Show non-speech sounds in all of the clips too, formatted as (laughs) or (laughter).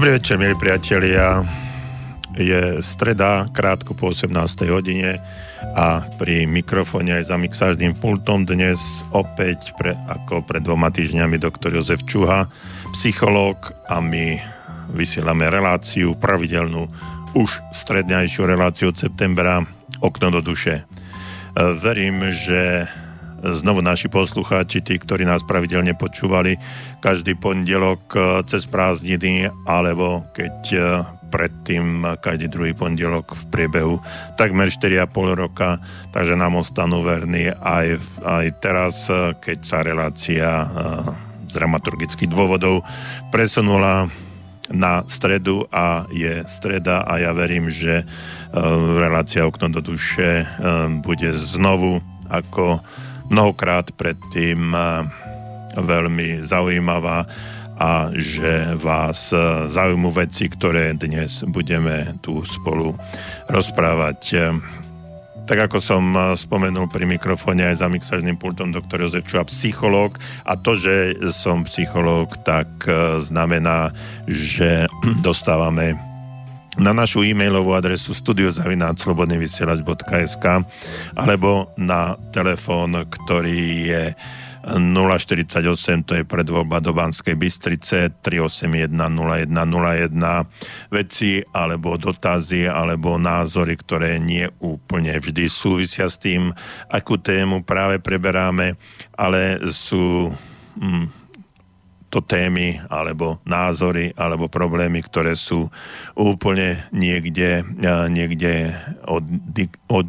Dobrý večer, milí priatelia. Je streda, krátko po 18. hodine a pri mikrofóne aj za mixážným pultom dnes opäť pre, ako pred dvoma týždňami doktor Jozef Čuha, psychológ a my vysielame reláciu, pravidelnú už strednejšiu reláciu od septembra Okno do duše. Verím, že znovu naši poslucháči, tí, ktorí nás pravidelne počúvali každý pondelok eh, cez prázdniny, alebo keď eh, predtým každý druhý pondelok v priebehu takmer 4,5 roka, takže nám ostanú verní aj, aj teraz, eh, keď sa relácia z dramaturgických dôvodov presunula na stredu a je streda a ja verím, že relácia Okno do duše bude znovu ako mnohokrát predtým eh, veľmi zaujímavá a že vás eh, zaujímu veci, ktoré dnes budeme tu spolu rozprávať. Tak ako som eh, spomenul pri mikrofóne aj za mixažným pultom doktor Jozef Čuha, psychológ a to, že som psychológ, tak znamená, že (clears throat) dostávame na našu e-mailovú adresu studiozavináčslobodnyvysielač.sk alebo na telefón, ktorý je 048, to je predvoľba do Banskej Bystrice 381 0101 veci alebo dotazy alebo názory, ktoré nie úplne vždy súvisia s tým, akú tému práve preberáme, ale sú hm, to témy alebo názory alebo problémy, ktoré sú úplne niekde, niekde od, od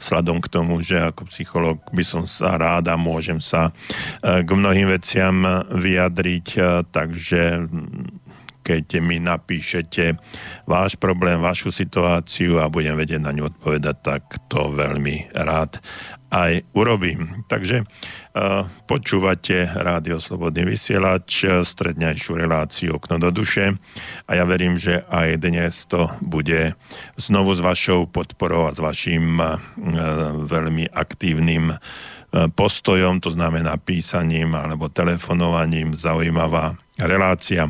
sladom k tomu, že ako psycholog by som sa rád a môžem sa k mnohým veciam vyjadriť, takže keď mi napíšete váš problém, vašu situáciu a budem vedieť na ňu odpovedať, tak to veľmi rád aj urobím. Takže uh, počúvate Rádio Slobodný vysielač, strednejšiu reláciu Okno do duše a ja verím, že aj dnes to bude znovu s vašou podporou a s vašim uh, veľmi aktívnym postojom, to znamená písaním alebo telefonovaním, zaujímavá relácia.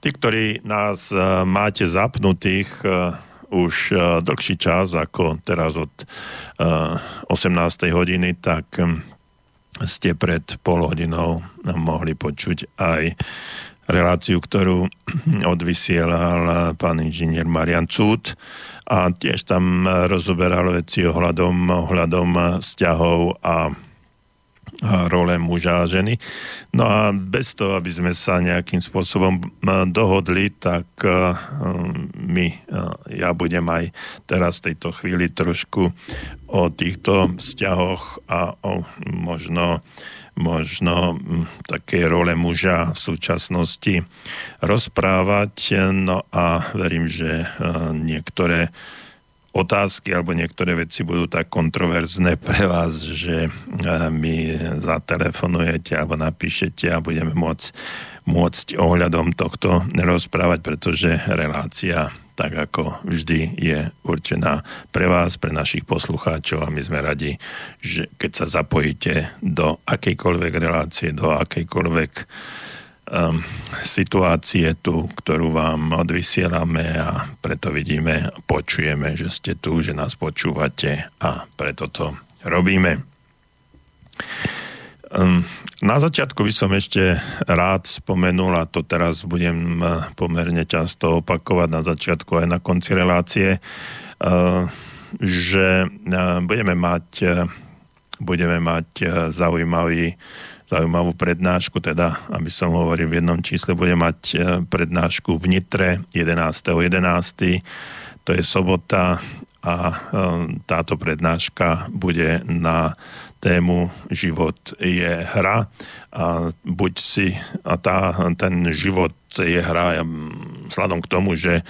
Tí, ktorí nás uh, máte zapnutých uh, už uh, dlhší čas, ako teraz od uh, 18. hodiny, tak ste pred pol hodinou mohli počuť aj reláciu, ktorú (clears throat) odvysielal pán inžinier Marian Cút a tiež tam rozoberal veci ohľadom, ohľadom vzťahov a role muža a ženy. No a bez toho, aby sme sa nejakým spôsobom dohodli, tak my, ja budem aj teraz v tejto chvíli trošku o týchto vzťahoch a o možno možno také role muža v súčasnosti rozprávať. No a verím, že niektoré otázky alebo niektoré veci budú tak kontroverzné pre vás, že e, mi zatelefonujete alebo napíšete a budeme môcť, môcť ohľadom tohto rozprávať, pretože relácia tak ako vždy je určená pre vás, pre našich poslucháčov a my sme radi, že keď sa zapojíte do akejkoľvek relácie, do akejkoľvek um, situácie tu, ktorú vám odvysielame a preto vidíme, počujeme, že ste tu, že nás počúvate a preto to robíme. Um, na začiatku by som ešte rád spomenul, a to teraz budem uh, pomerne často opakovať na začiatku aj na konci relácie, že budeme mať, budeme mať zaujímavý zaujímavú prednášku, teda, aby som hovoril v jednom čísle, bude mať e, prednášku v Nitre 11.11. 11. To je sobota a e, táto prednáška bude na tému Život je hra a buď si a tá, ten život je hra vzhľadom k tomu, že e,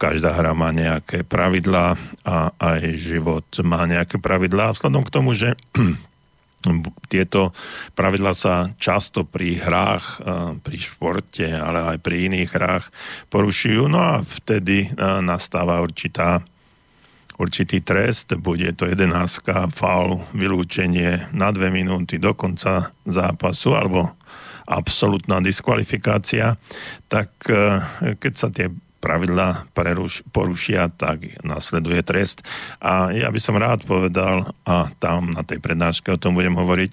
každá hra má nejaké pravidlá a aj život má nejaké pravidlá vzhľadom k tomu, že tieto pravidla sa často pri hrách, pri športe, ale aj pri iných hrách porušujú. No a vtedy nastáva určitá, určitý trest, bude to jedenáctka, faul, vylúčenie na dve minúty do konca zápasu, alebo absolútna diskvalifikácia, tak e, keď sa tie pravidla preruš, porušia, tak nasleduje trest. A ja by som rád povedal, a tam na tej prednáške o tom budem hovoriť,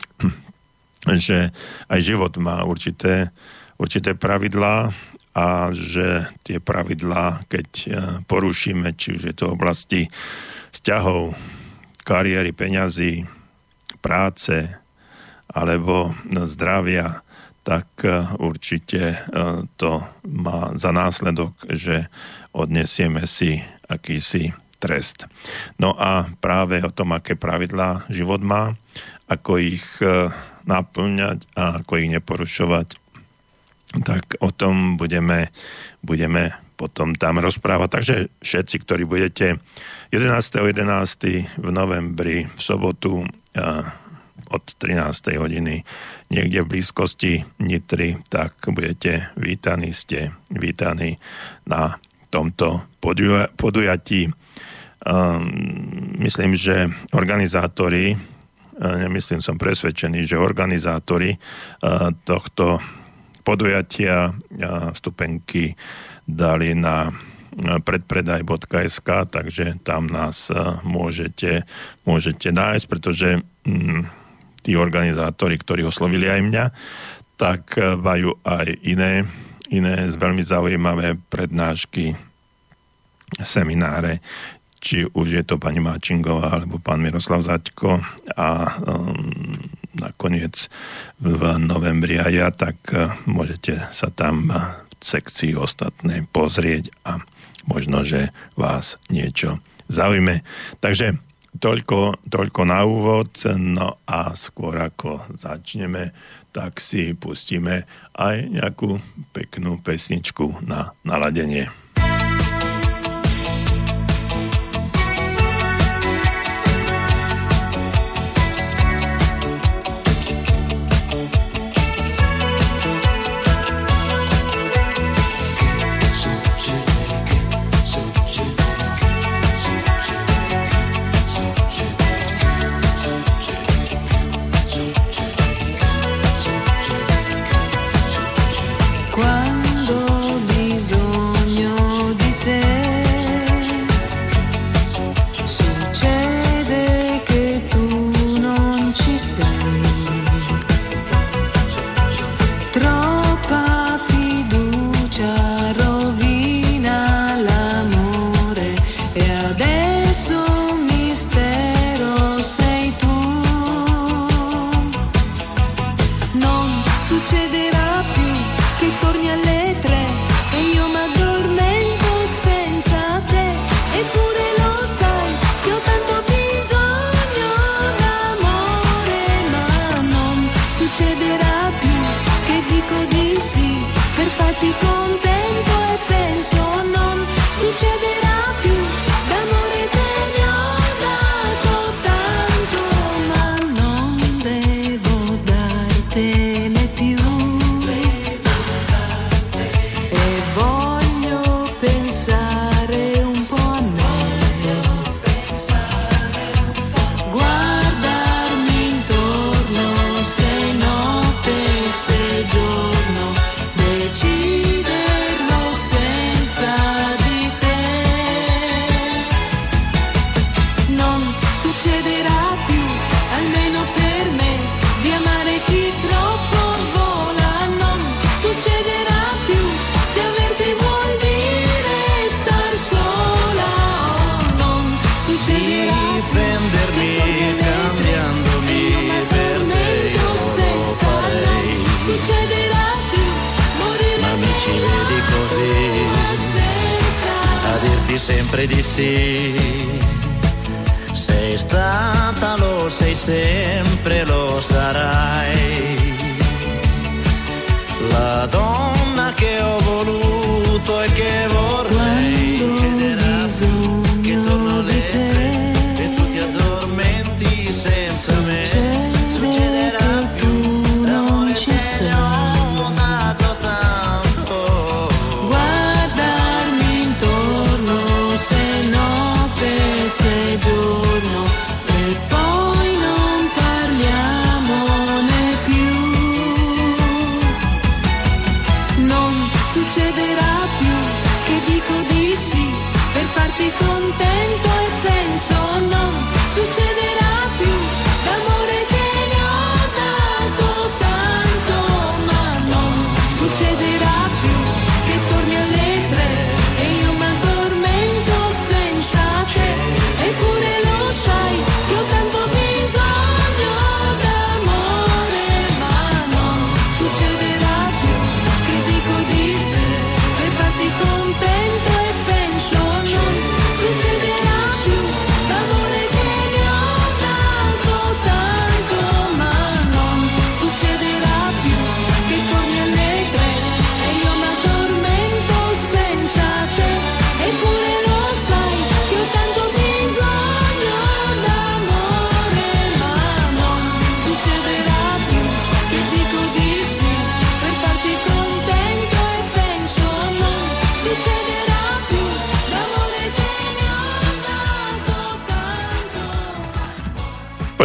(clears throat) že aj život má určité, určité pravidlá a že tie pravidlá, keď e, porušíme, či už je to oblasti vzťahov, kariéry, peňazí, práce alebo zdravia, tak e, určite e, to má za následok, že odnesieme si akýsi trest. No a práve o tom, aké pravidlá život má, ako ich e, naplňať a ako ich neporušovať, tak o tom budeme, budeme potom tam rozprávať. Takže všetci, ktorí budete 11.11. 11. v novembri v sobotu od 13. hodiny niekde v blízkosti Nitry, tak budete vítaní, ste vítaní na tomto podujatí. Um, myslím, že organizátori, nemyslím, som presvedčený, že organizátori uh, tohto podujatia vstupenky dali na predpredaj.sk, takže tam nás môžete, môžete nájsť, pretože mm, tí organizátori, ktorí oslovili aj mňa, tak eh, majú aj iné, iné veľmi zaujímavé prednášky, semináre, či už je to pani Máčingová alebo pán Miroslav Zaďko a um, nakoniec v novembri aj ja, tak uh, môžete sa tam v sekcii ostatné pozrieť a možno, že vás niečo zaujme. Takže Toľko, toľko na úvod, no a skôr ako začneme, tak si pustíme aj nejakú peknú pesničku na naladenie.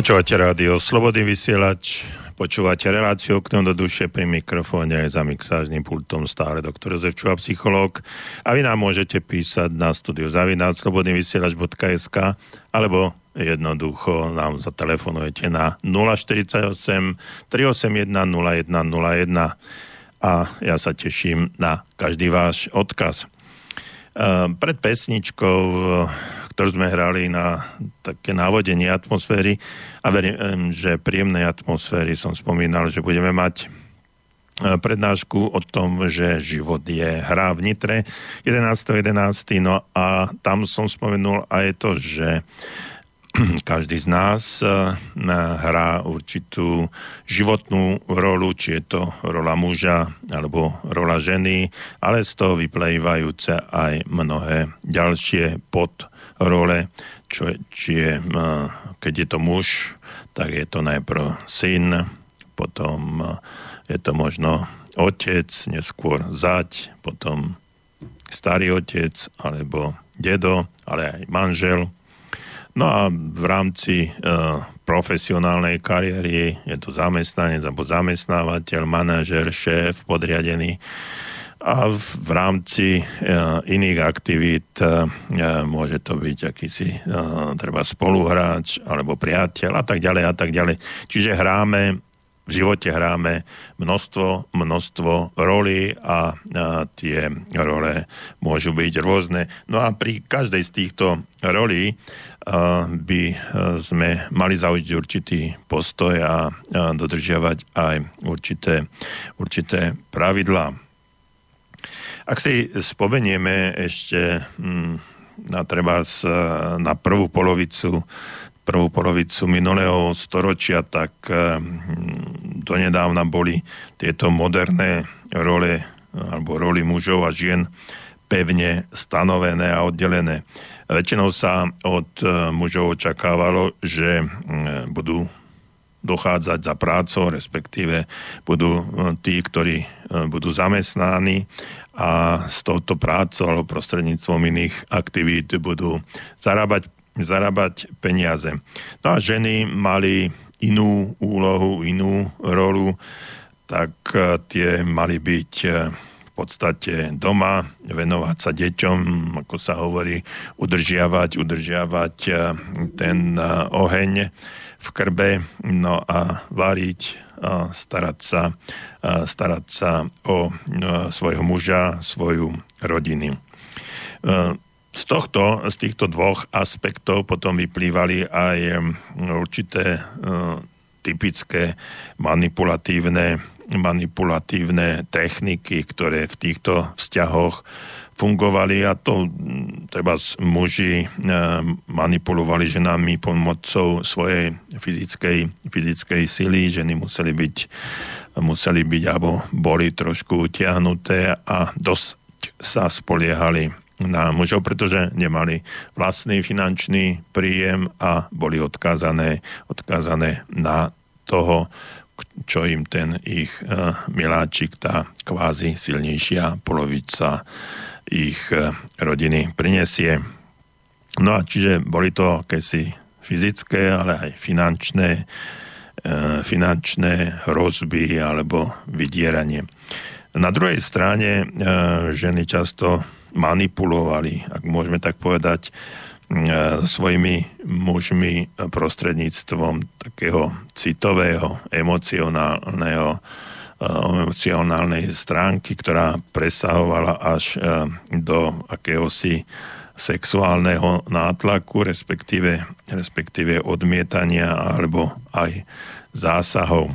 Počúvate rádio Slobodný vysielač, počúvate reláciu okno do duše pri mikrofóne aj za mixážnym pultom stále doktor Jozef Čuha, psychológ. A vy nám môžete písať na studiu zavináč slobodnyvysielač.sk alebo jednoducho nám zatelefonujete na 048 381 0101 a ja sa teším na každý váš odkaz. Ehm, pred pesničkou ktorú sme hrali na také návodenie atmosféry a verím, že príjemnej atmosféry som spomínal, že budeme mať e, prednášku o tom, že život je hra v Nitre 11.11. 11. No a tam som spomenul aj to, že (clears throat) každý z nás e, hrá určitú životnú rolu, či je to rola muža alebo rola ženy, ale z toho vyplývajúce aj mnohé ďalšie pod role, čo, či je, keď je to muž, tak je to najprv syn, potom je to možno otec, neskôr zať, potom starý otec, alebo dedo, ale aj manžel. No a v rámci uh, profesionálnej kariéry je to zamestnanec alebo zamestnávateľ, manažer, šéf, podriadený a v rámci e, iných aktivít e, môže to byť akýsi e, treba spoluhráč alebo priateľ a tak ďalej a tak ďalej. Čiže hráme v živote hráme množstvo, množstvo rolí a, a tie role môžu byť rôzne. No a pri každej z týchto rolí a, by sme mali zaujiť určitý postoj a, a dodržiavať aj určité, určité pravidlá. Ak si spomenieme ešte hm, na treba na prvú polovicu prvú polovicu minulého storočia, tak hm, donedávna boli tieto moderné role alebo roli mužov a žien pevne stanovené a oddelené. Väčšinou sa od hm, mužov očakávalo, že budú dochádzať za prácou, respektíve budú tí, ktorí budú zamestnáni a s touto prácou alebo prostredníctvom iných aktivít budú zarábať, zarábať peniaze. No a ženy mali inú úlohu, inú rolu, tak e, tie mali byť e, v podstate doma, venovať sa deťom, ako sa hovorí, udržiavať, udržiavať e, ten oheň v krbe, no a variť, starať sa, starať sa o svojho muža, svoju rodinu. Z, tohto, z týchto dvoch aspektov potom vyplývali aj určité typické manipulatívne, manipulatívne techniky, ktoré v týchto vzťahoch fungovali a to treba muži manipulovali ženami pomocou svojej fyzickej, fyzickej sily. Ženy museli byť, museli byť alebo boli trošku utiahnuté a dosť sa spoliehali na mužov, pretože nemali vlastný finančný príjem a boli odkázané, odkázané na toho, čo im ten ich uh, miláčik, tá kvázi silnejšia polovica ich e, rodiny prinesie. No a čiže boli to akési fyzické, ale aj finančné, e, finančné hrozby alebo vydieranie. Na druhej strane e, ženy často manipulovali, ak môžeme tak povedať, svojimi mužmi prostredníctvom takého citového, emocionálneho emocionálnej stránky, ktorá presahovala až do akéhosi sexuálneho nátlaku, respektíve, respektíve odmietania alebo aj zásahov.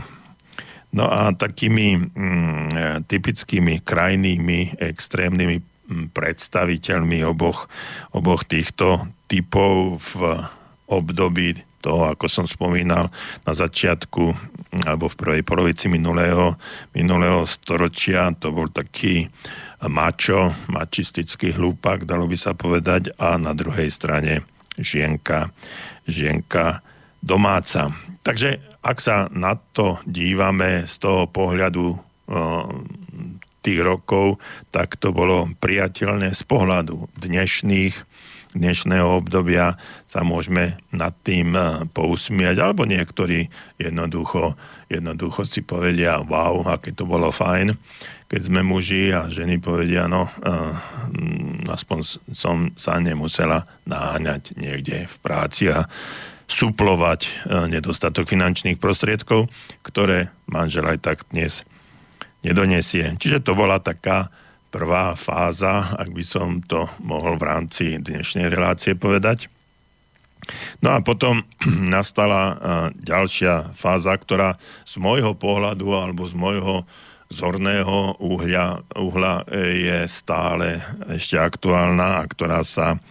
No a takými mm, typickými krajnými, extrémnymi mm, predstaviteľmi oboch, oboch týchto typov v období toho, ako som spomínal, na začiatku alebo v prvej polovici minulého, minulého storočia, to bol taký mačo, mačistický hlúpak, dalo by sa povedať, a na druhej strane žienka, žienka domáca. Takže ak sa na to dívame z toho pohľadu rokov, tak to bolo priateľné z pohľadu dnešných dnešného obdobia. Sa môžeme nad tým pousmiať, alebo niektorí jednoducho, jednoducho si povedia, wow, aké to bolo fajn keď sme muži. A ženy povedia, no, uh, aspoň som sa nemusela naháňať niekde v práci a suplovať uh, nedostatok finančných prostriedkov, ktoré manžel aj tak dnes nedonesie. Čiže to bola taká prvá fáza, ak by som to mohol v rámci dnešnej relácie povedať. No a potom (clears throat) nastala uh, ďalšia fáza, ktorá z môjho pohľadu alebo z môjho zorného uhľa, uhla e, je stále ešte aktuálna a ktorá sa,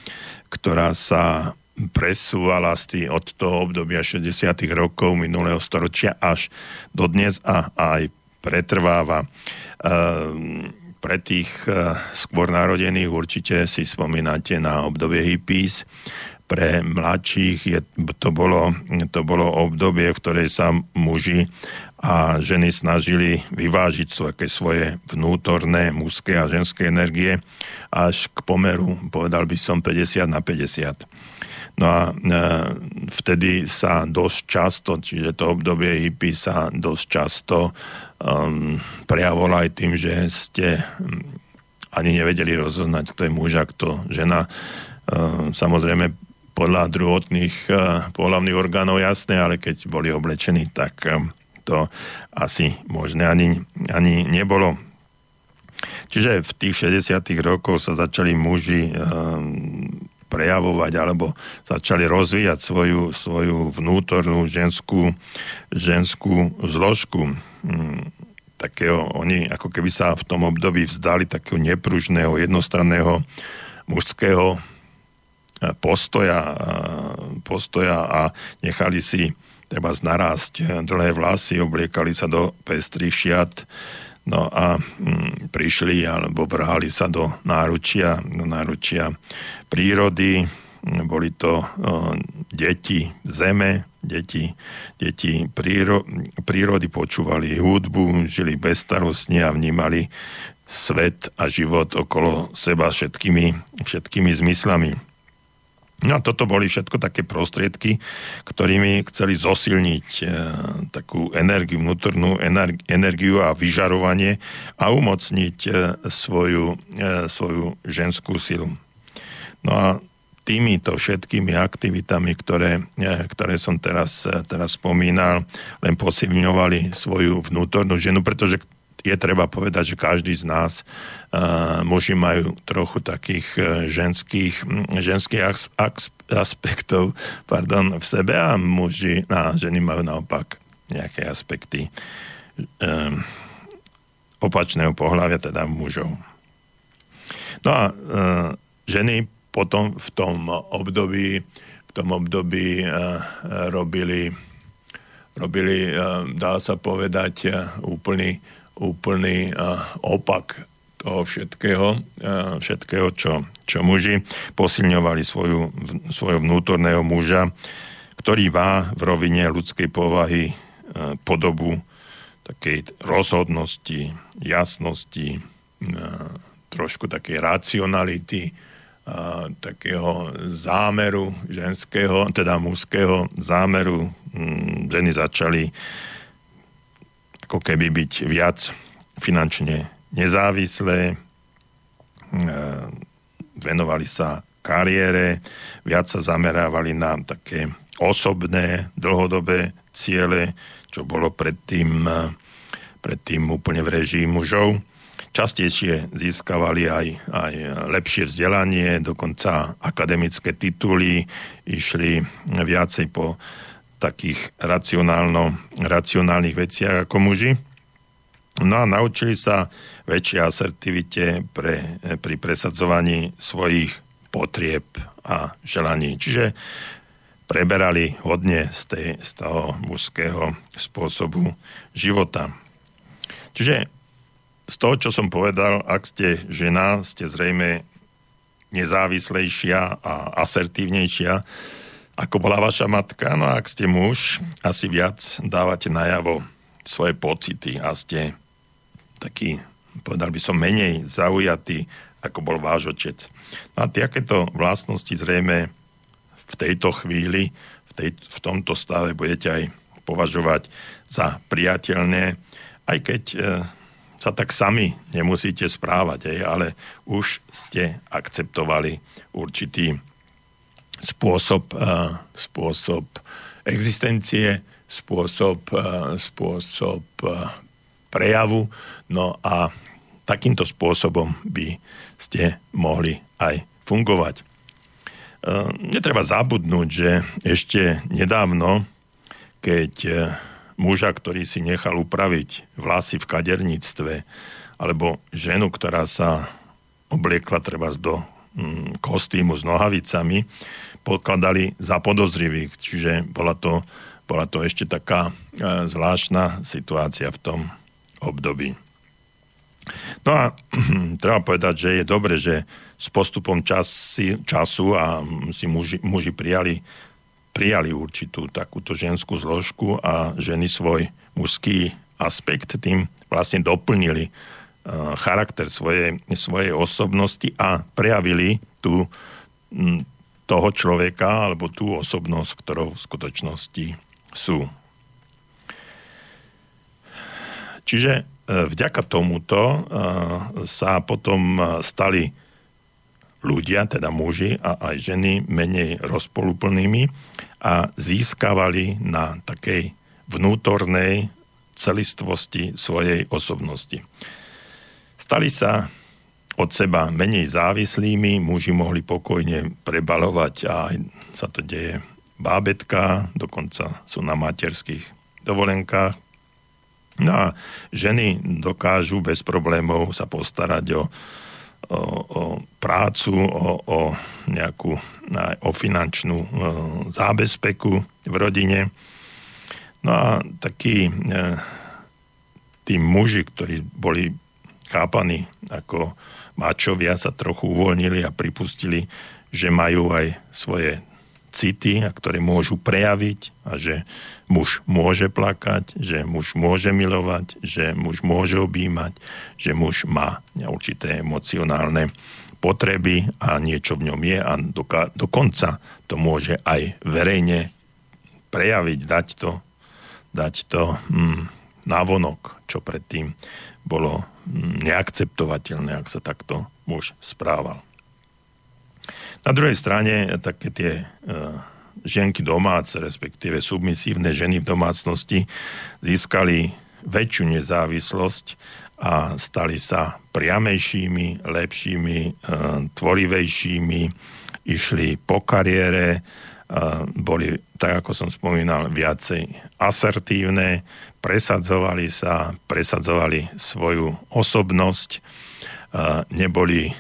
ktorá sa presúvala tý, od toho obdobia 60. rokov minulého storočia až do dnes a aj pretrváva. E, pre tých e, skôr narodených určite si spomínate na obdobie hippies. Pre mladších je, to, bolo, to bolo obdobie, v ktorej sa muži a ženy snažili vyvážiť svoje, svoje vnútorné mužské a ženské energie až k pomeru, povedal by som, 50 na 50. No a e, vtedy sa dosť často, čiže to obdobie hippie sa dosť často um, prejavovalo aj tým, že ste ani nevedeli rozoznať, kto je muž a kto žena. Um, samozrejme, podľa druhotných uh, pohľavných orgánov jasné, ale keď boli oblečení, tak um, to asi možné ani, ani nebolo. Čiže v tých 60. rokoch sa začali muži um, prejavovať alebo začali rozvíjať svoju, svoju vnútornú ženskú, ženskú zložku. Um, takého, oni ako keby sa v tom období vzdali takého nepružného, jednostranného mužského eh, postoja, eh, postoja a nechali si treba znarásť dlhé vlasy, obliekali sa do pestrých šiat, no a mm, prišli alebo vrhali sa do náručia, do náručia prírody, boli to deti zeme, deti, deti príro, prírody, počúvali hudbu, žili bezstarostne a vnímali svet a život okolo seba všetkými, všetkými zmyslami. No toto boli všetko také prostriedky, ktorými chceli zosilniť e, takú energiu, vnútornú energiu a vyžarovanie a umocniť e, svoju, e, svoju ženskú silu. No a týmito všetkými aktivitami, ktoré, e, ktoré som teraz, e, teraz spomínal, len posilňovali svoju vnútornú ženu, pretože je treba povedať, že každý z nás, uh, muži majú trochu takých uh, ženských, ženských as, as, aspektov pardon, v sebe a muži a ženy majú naopak nejaké aspekty um, opačného pohľavia, teda mužov. No a uh, ženy potom v tom období v tom období uh, robili robili, uh, dá sa povedať, uh, úplný úplný opak toho všetkého, všetkého, čo, čo muži posilňovali svoju, svojho vnútorného muža, ktorý má v rovine ľudskej povahy podobu takej rozhodnosti, jasnosti, trošku takej racionality, takého zámeru ženského, teda mužského zámeru. Ženy začali ako keby byť viac finančne nezávislé, e, venovali sa kariére, viac sa zamerávali na také osobné, dlhodobé ciele, čo bolo predtým, predtým úplne v režii mužov. Častejšie získavali aj, aj lepšie vzdelanie, dokonca akademické tituly, išli viacej po takých racionálno, racionálnych veciach ako muži. No a naučili sa väčšej asertivite pre, pri presadzovaní svojich potrieb a želaní. Čiže preberali hodne z, tej, z toho mužského spôsobu života. Čiže z toho, čo som povedal, ak ste žena, ste zrejme nezávislejšia a asertívnejšia, ako bola vaša matka. No a ak ste muž, asi viac dávate najavo svoje pocity a ste taký, povedal by som, menej zaujatý, ako bol váš otec. No a takéto vlastnosti zrejme v tejto chvíli, v, tej, v tomto stave budete aj považovať za priateľné, aj keď e, sa tak sami nemusíte správať, aj, ale už ste akceptovali určitý spôsob, e, spôsob existencie, spôsob, e, spôsob e, prejavu. No a takýmto spôsobom by ste mohli aj fungovať. Netreba zabudnúť, že ešte nedávno, keď muža, ktorý si nechal upraviť vlasy v kaderníctve, alebo ženu, ktorá sa obliekla treba do kostýmu s nohavicami, pokladali za podozrivých. Čiže bola to, bola to ešte taká zvláštna situácia v tom období. No a (clears throat) treba povedať, že je dobre, že s postupom časy, času a si muži, muži prijali, prijali určitú takúto ženskú zložku a ženy svoj mužský aspekt tým vlastne doplnili charakter svojej, svojej osobnosti a prejavili tú, m, toho človeka alebo tú osobnosť, ktorou v skutočnosti sú. Čiže e, vďaka tomuto e, sa potom stali ľudia, teda muži a aj ženy, menej rozpoluplnými a získavali na takej vnútornej celistvosti svojej osobnosti. Stali sa od seba menej závislými, muži mohli pokojne prebalovať a aj sa to deje bábetka, dokonca sú na materských dovolenkách, No a ženy dokážu bez problémov sa postarať o, o, o prácu, o, o nejakú o finančnú o, zábezpeku v rodine. No a takí e, tí muži, ktorí boli chápaní ako mačovia, sa trochu uvoľnili a pripustili, že majú aj svoje city, a ktoré môžu prejaviť a že muž môže plakať, že muž môže milovať, že muž môže objímať, že muž má určité emocionálne potreby a niečo v ňom je a doka- dokonca to môže aj verejne prejaviť, dať to, dať to hm, návonok, čo predtým bolo neakceptovateľné, ak sa takto muž správal. Na druhej strane také tie e, ženky domáce, respektíve submisívne ženy v domácnosti získali väčšiu nezávislosť a stali sa priamejšími, lepšími, e, tvorivejšími, išli po kariére, boli, tak ako som spomínal, viacej asertívne, presadzovali sa, presadzovali svoju osobnosť, neboli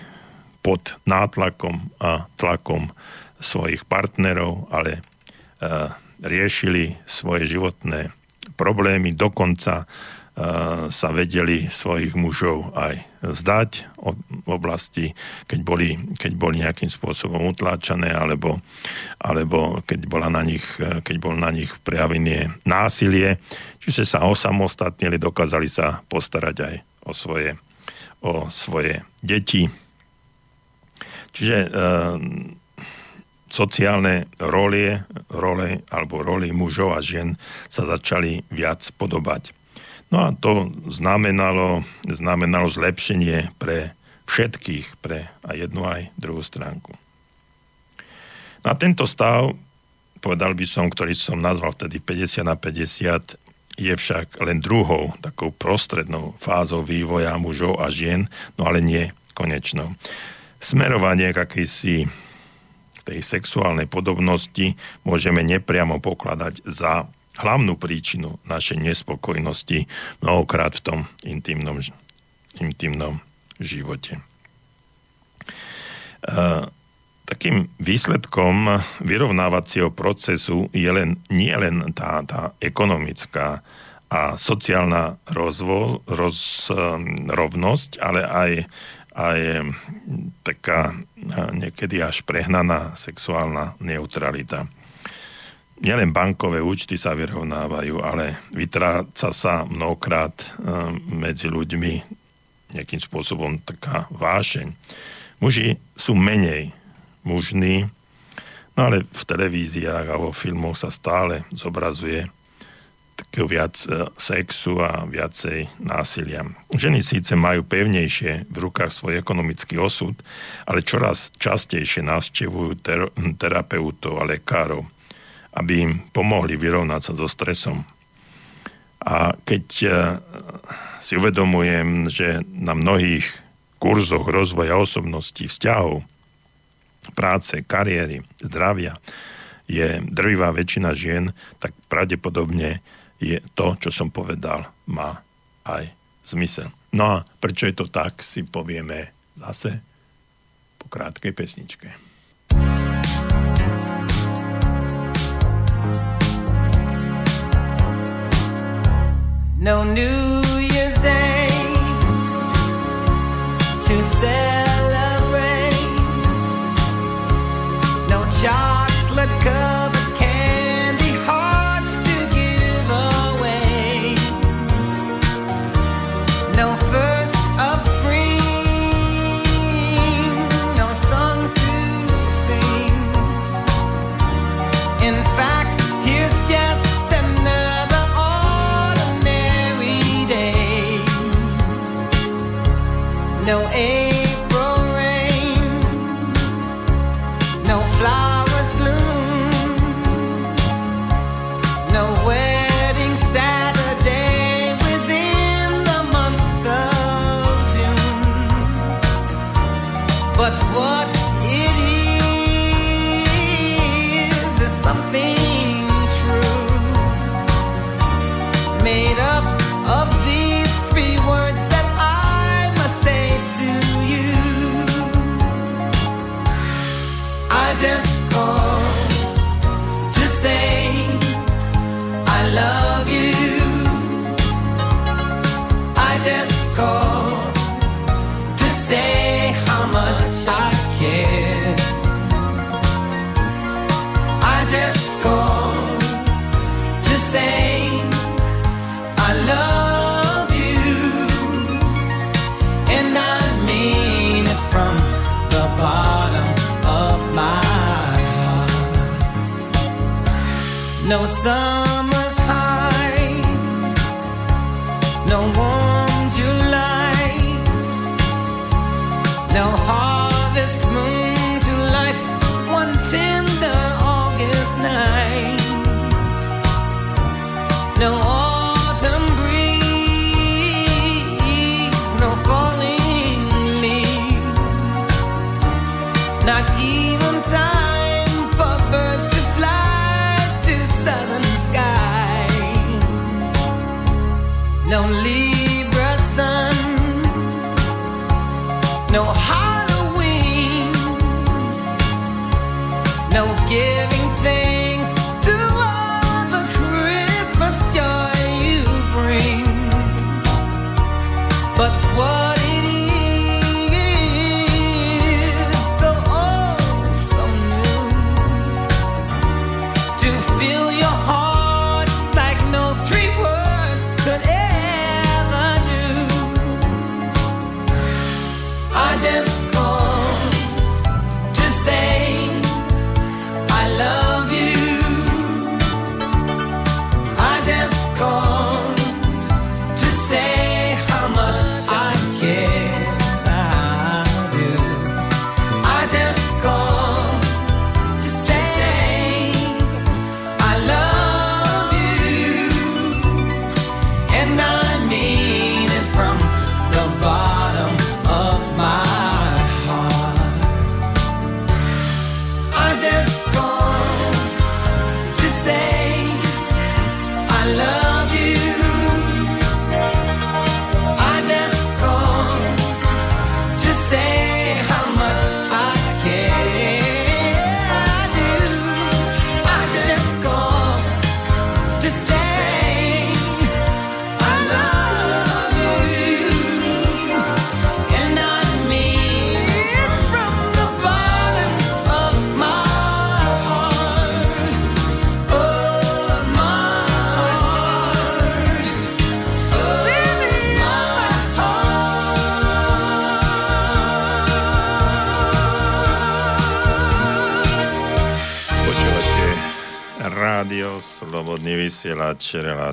pod nátlakom a tlakom svojich partnerov, ale riešili svoje životné problémy, dokonca sa vedeli svojich mužov aj vzdať v oblasti, keď boli, keď boli nejakým spôsobom utláčané, alebo, alebo keď, bola na nich, e, keď bol na nich prejavené násilie. Čiže sa osamostatnili, dokázali sa postarať aj o svoje, o svoje deti, Čiže e, sociálne role, role alebo roli mužov a žien sa začali viac podobať. No a to znamenalo, znamenalo zlepšenie pre všetkých pre aj jednu aj druhú stránku. Na tento stav, povedal by som, ktorý som nazval vtedy 50 na 50, je však len druhou, takou prostrednou fázou vývoja mužov a žien, no ale nie konečnou. Smerovanie k akýsi tej sexuálnej podobnosti môžeme nepriamo pokladať za hlavnú príčinu našej nespokojnosti mnohokrát v tom intimnom, intimnom živote. Uh, takým výsledkom vyrovnávacieho procesu je len, nie len tá, tá ekonomická a sociálna rozvo, roz, rovnosť, ale aj aj taká niekedy až prehnaná sexuálna neutralita. Nielen bankové účty sa vyrovnávajú, ale vytráca sa mnohokrát medzi ľuďmi nejakým spôsobom taká vášeň. Muži sú menej mužní, no ale v televíziách a vo filmoch sa stále zobrazuje takého viac e, sexu a viacej násilia. Ženy síce majú pevnejšie v rukách svoj ekonomický osud, ale čoraz častejšie navštevujú ter- terapeutov a lekárov, aby im pomohli vyrovnať sa so stresom. A keď e, si uvedomujem, že na mnohých kurzoch rozvoja osobností, vzťahov, práce, kariéry, zdravia je drvivá väčšina žien, tak pravdepodobne je to, čo som povedal, má aj zmysel. No a prečo je to tak, si povieme zase po krátkej pesničke. No New Year's Day to celebrate.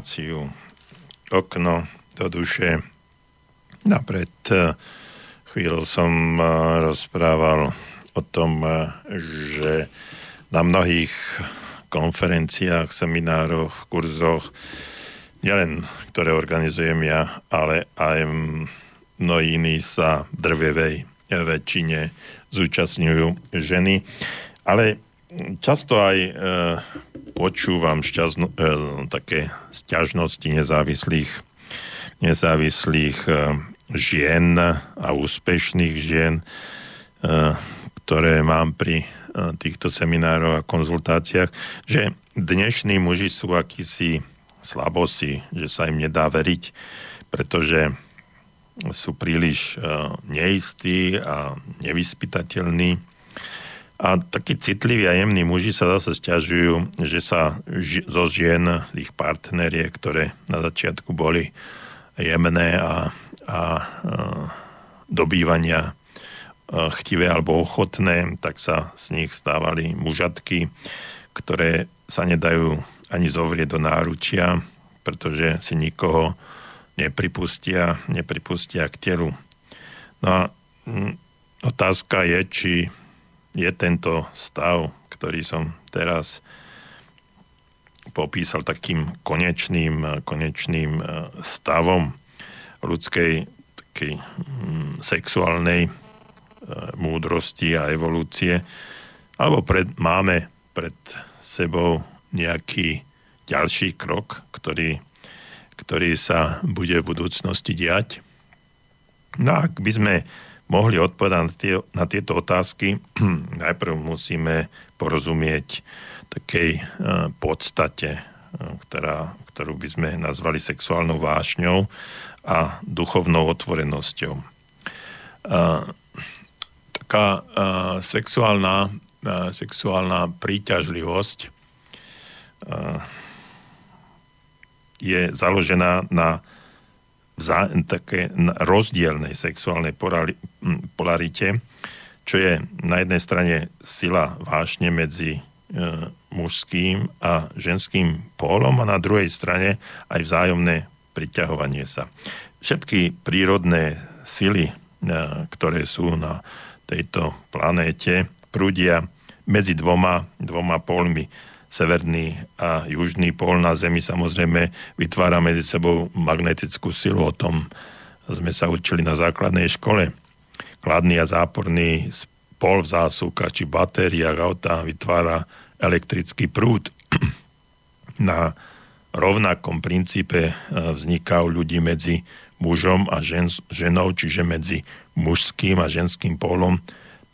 Reláciu Okno do duše. Napred no, chvíľu som eh, rozprával o tom, eh, že na mnohých konferenciách, seminároch, kurzoch, nielen ktoré organizujem ja, ale aj mnohí iní sa drvevej väčšine zúčastňujú ženy. Ale často aj e, počúvam šťazno, e, také sťažnosti nezávislých, nezávislých e, žien a úspešných žien, e, ktoré mám pri e, týchto seminároch a konzultáciách, že dnešní muži sú akýsi slabosi, že sa im nedá veriť, pretože sú príliš e, neistí a nevyspytateľní a takí citliví a jemní muži sa zase stiažujú, že sa ži- zo žien, ich partnerie, ktoré na začiatku boli jemné a, a, a dobývania chtivé alebo ochotné, tak sa z nich stávali mužatky, ktoré sa nedajú ani zovrieť do náručia, pretože si nikoho nepripustia, nepripustia k telu. No a otázka je, či je tento stav, ktorý som teraz popísal takým konečným, konečným e, stavom ľudskej takej mm, sexuálnej e, múdrosti a evolúcie, alebo pred, máme pred sebou nejaký ďalší krok, ktorý, ktorý sa bude v budúcnosti diať. No ak by sme mohli odpovedať na, tie, na tieto otázky, (clears throat) najprv musíme porozumieť takej uh, podstate, uh, ktorá, ktorú by sme nazvali sexuálnou vášňou a duchovnou otvorenosťou. Uh, taká sexuálna, sexuálna príťažlivosť je založená na vza, také rozdielnej sexuálnej polarite, čo je na jednej strane sila vášne medzi e, mužským a ženským pólom a na druhej strane aj vzájomné priťahovanie sa. Všetky prírodné sily, e, ktoré sú na tejto planéte, prúdia medzi dvoma, dvoma pólmi severný a južný pól na Zemi samozrejme vytvára medzi sebou magnetickú silu. O tom sme sa učili na základnej škole. Kladný a záporný pol v zásuvkách či batériách auta vytvára elektrický prúd. (clears throat) na rovnakom princípe e, vzniká u ľudí medzi mužom a žen, ženou, čiže medzi mužským a ženským pólom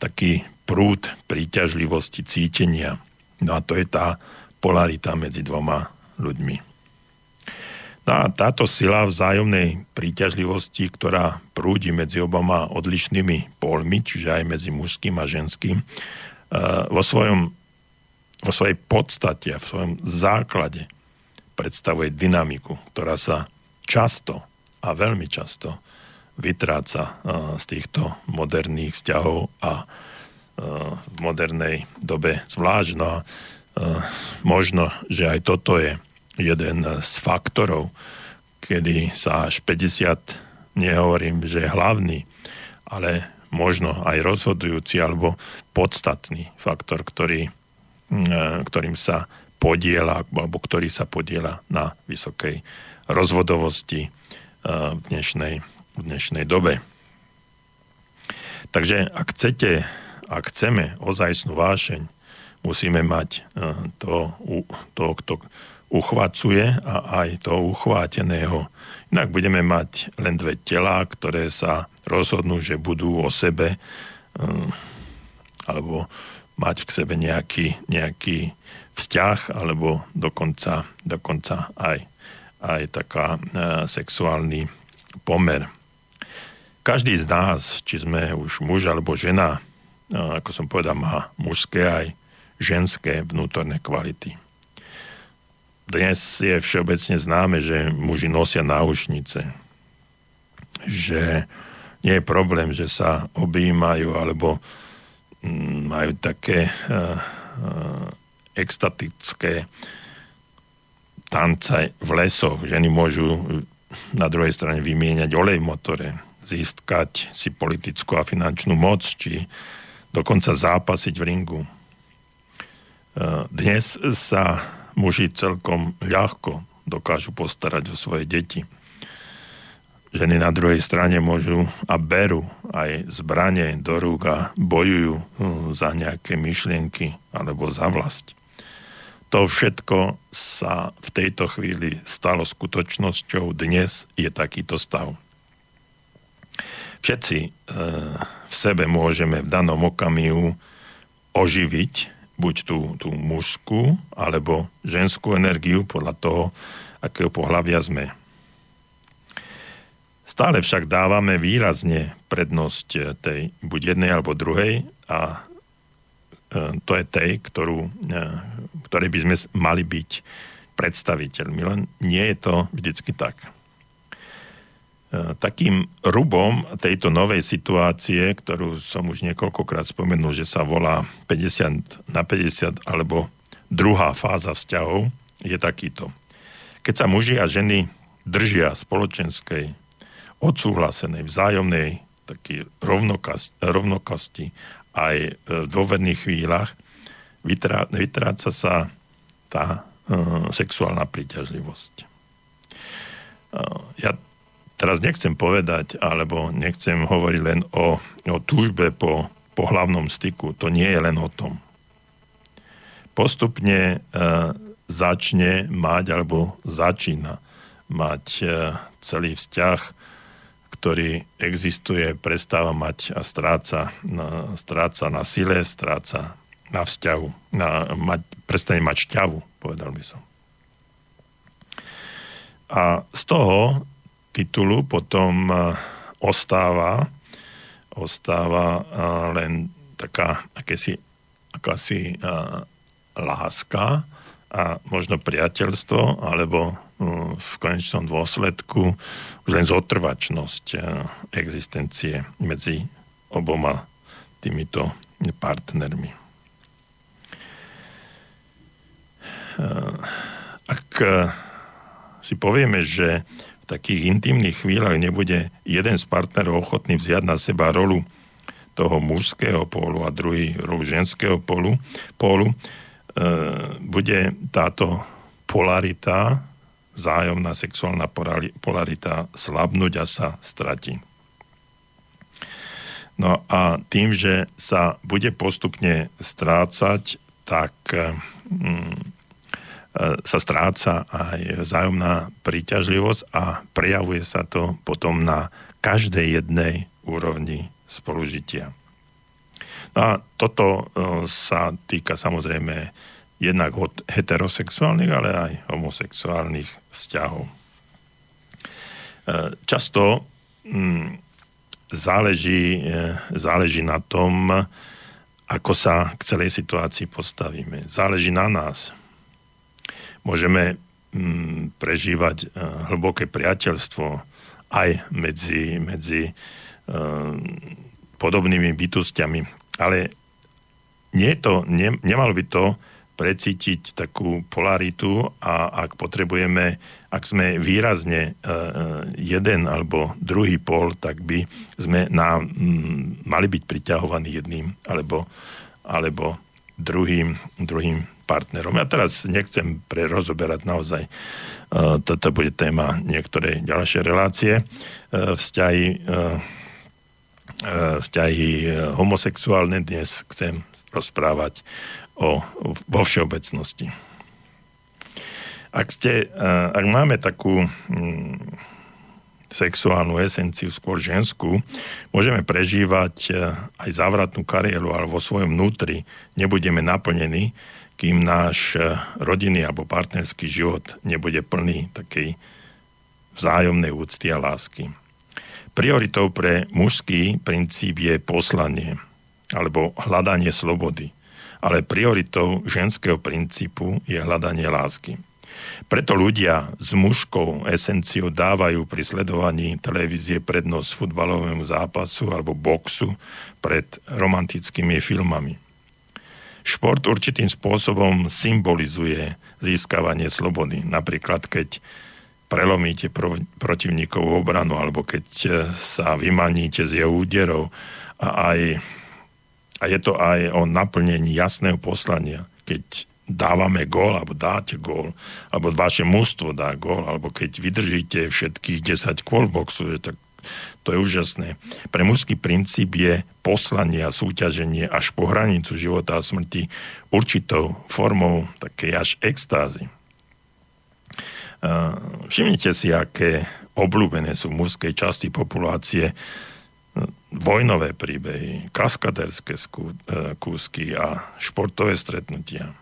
taký prúd príťažlivosti cítenia. No a to je tá polarita medzi dvoma ľuďmi. No a táto sila vzájomnej príťažlivosti, ktorá prúdi medzi oboma odlišnými polmi, čiže aj medzi mužským a ženským, eh, vo, svojom, vo svojej podstate a v svojom základe predstavuje dynamiku, ktorá sa často a veľmi často vytráca eh, z týchto moderných vzťahov a v modernej dobe zvlášť. No a e, možno, že aj toto je jeden z faktorov, kedy sa až 50, nehovorím, že je hlavný, ale možno aj rozhodujúci alebo podstatný faktor, ktorý, e, ktorým sa podiela, alebo ktorý sa podiela na vysokej rozvodovosti e, v dnešnej, v dnešnej dobe. Takže ak chcete ak chceme ozajstnú vášeň, musíme mať e, to, to kto uchvacuje a aj toho uchváteného. Inak budeme mať len dve tela, ktoré sa rozhodnú, že budú o sebe e, alebo mať k sebe nejaký, nejaký vzťah alebo dokonca, dokonca aj, aj taká e, sexuálny pomer. Každý z nás, či sme už muž alebo žena, ako som povedal, má mužské aj ženské vnútorné kvality. Dnes je všeobecne známe, že muži nosia náušnice, že nie je problém, že sa objímajú alebo mm, majú také uh, uh, extatické tance v lesoch. Ženy môžu na druhej strane vymieňať olej v motore, získať si politickú a finančnú moc, či dokonca zápasiť v ringu. E, dnes sa muži celkom ľahko dokážu postarať o svoje deti. Ženy na druhej strane môžu a berú aj zbranie do rúk a bojujú hm, za nejaké myšlienky alebo za vlast. To všetko sa v tejto chvíli stalo skutočnosťou. Dnes je takýto stav. Všetci e, v sebe môžeme v danom okamihu oživiť buď tú, tú mužskú alebo ženskú energiu podľa toho, akého pohľavia sme. Stále však dávame výrazne prednosť eh, tej buď jednej alebo druhej a eh, to je tej, ktorú, eh, ktorej by sme mali byť predstaviteľmi. Len nie je to vždycky tak. Takým rubom tejto novej situácie, ktorú som už niekoľkokrát spomenul, že sa volá 50 na 50 alebo druhá fáza vzťahov, je takýto. Keď sa muži a ženy držia spoločenskej odsúhlasenej vzájomnej taký rovnokasti, rovnokasti aj e, v dôverných chvíľach vytrá, vytráca sa tá uh, sexuálna príťažlivosť. Uh, ja teraz nechcem povedať, alebo nechcem hovoriť len o, o túžbe po, po hlavnom styku. To nie je len o tom. Postupne uh, začne mať, alebo začína mať uh, celý vzťah ktorý existuje, prestáva mať a stráca, na, stráca na sile, stráca na vzťahu, na, mať, prestane mať šťavu, povedal by som. A z toho titulu potom e, ostáva, ostáva e, len taká akési, akási uh, láska a možno priateľstvo, alebo v konečnom dôsledku už len zotrvačnosť eh, existencie medzi oboma týmito partnermi. Eh, ak eh, si povieme, že takých intimných chvíľach nebude jeden z partnerov ochotný vziať na seba rolu toho mužského pólu a druhý rolu ženského pólu, pólu bude táto polarita vzájomná sexuálna polarita slabnúť a sa stratí. No a tým, že sa bude postupne strácať, tak mm, e, sa stráca aj vzájomná príťažlivosť a prejavuje sa to potom na každej jednej úrovni spolužitia. No a toto e, sa týka samozrejme jednak od heterosexuálnych, ale aj homosexuálnych vzťahov. E, často mm, záleží, e, záleží na tom, ako sa k celej situácii postavíme. Záleží na nás. Môžeme mm, prežívať e, hlboké priateľstvo aj medzi, medzi podobnými bytostiami, ale nie to, ne, nemalo by to precítiť takú polaritu a ak potrebujeme, ak sme výrazne e, e, jeden alebo druhý pol, tak by sme na, mali byť priťahovaní jedným alebo, alebo druhým, druhým partnerom. Ja teraz nechcem prerozoberať naozaj, e, toto bude téma niektorej ďalšie relácie, vzťahy, vzťahy homosexuálne, dnes chcem rozprávať o, vo všeobecnosti. Ak, ste, ak máme takú mm, sexuálnu esenciu, skôr ženskú, môžeme prežívať e, aj závratnú kariéru, ale vo svojom vnútri nebudeme naplnení, kým náš e, rodinný alebo partnerský život nebude plný takej vzájomnej úcty a lásky. Prioritou pre mužský princíp je poslanie alebo hľadanie slobody ale prioritou ženského princípu je hľadanie lásky. Preto ľudia s mužskou esenciou dávajú pri sledovaní televízie prednosť futbalovému zápasu alebo boxu pred romantickými filmami. Šport určitým spôsobom symbolizuje získavanie slobody. Napríklad, keď prelomíte pro, protivníkovú obranu alebo keď e, sa vymaníte z jeho úderov a, aj, a je to aj o naplnení jasného poslania. Keď dávame gól, alebo dáte gól, alebo vaše mústvo dá gól, alebo keď vydržíte všetkých 10 kôl boxu, tak to je úžasné. Pre mužský princíp je poslanie a súťaženie až po hranicu života a smrti určitou formou takej až extázy. Všimnite si, aké obľúbené sú v mužskej časti populácie vojnové príbehy, kaskaderské kúsky a športové stretnutia.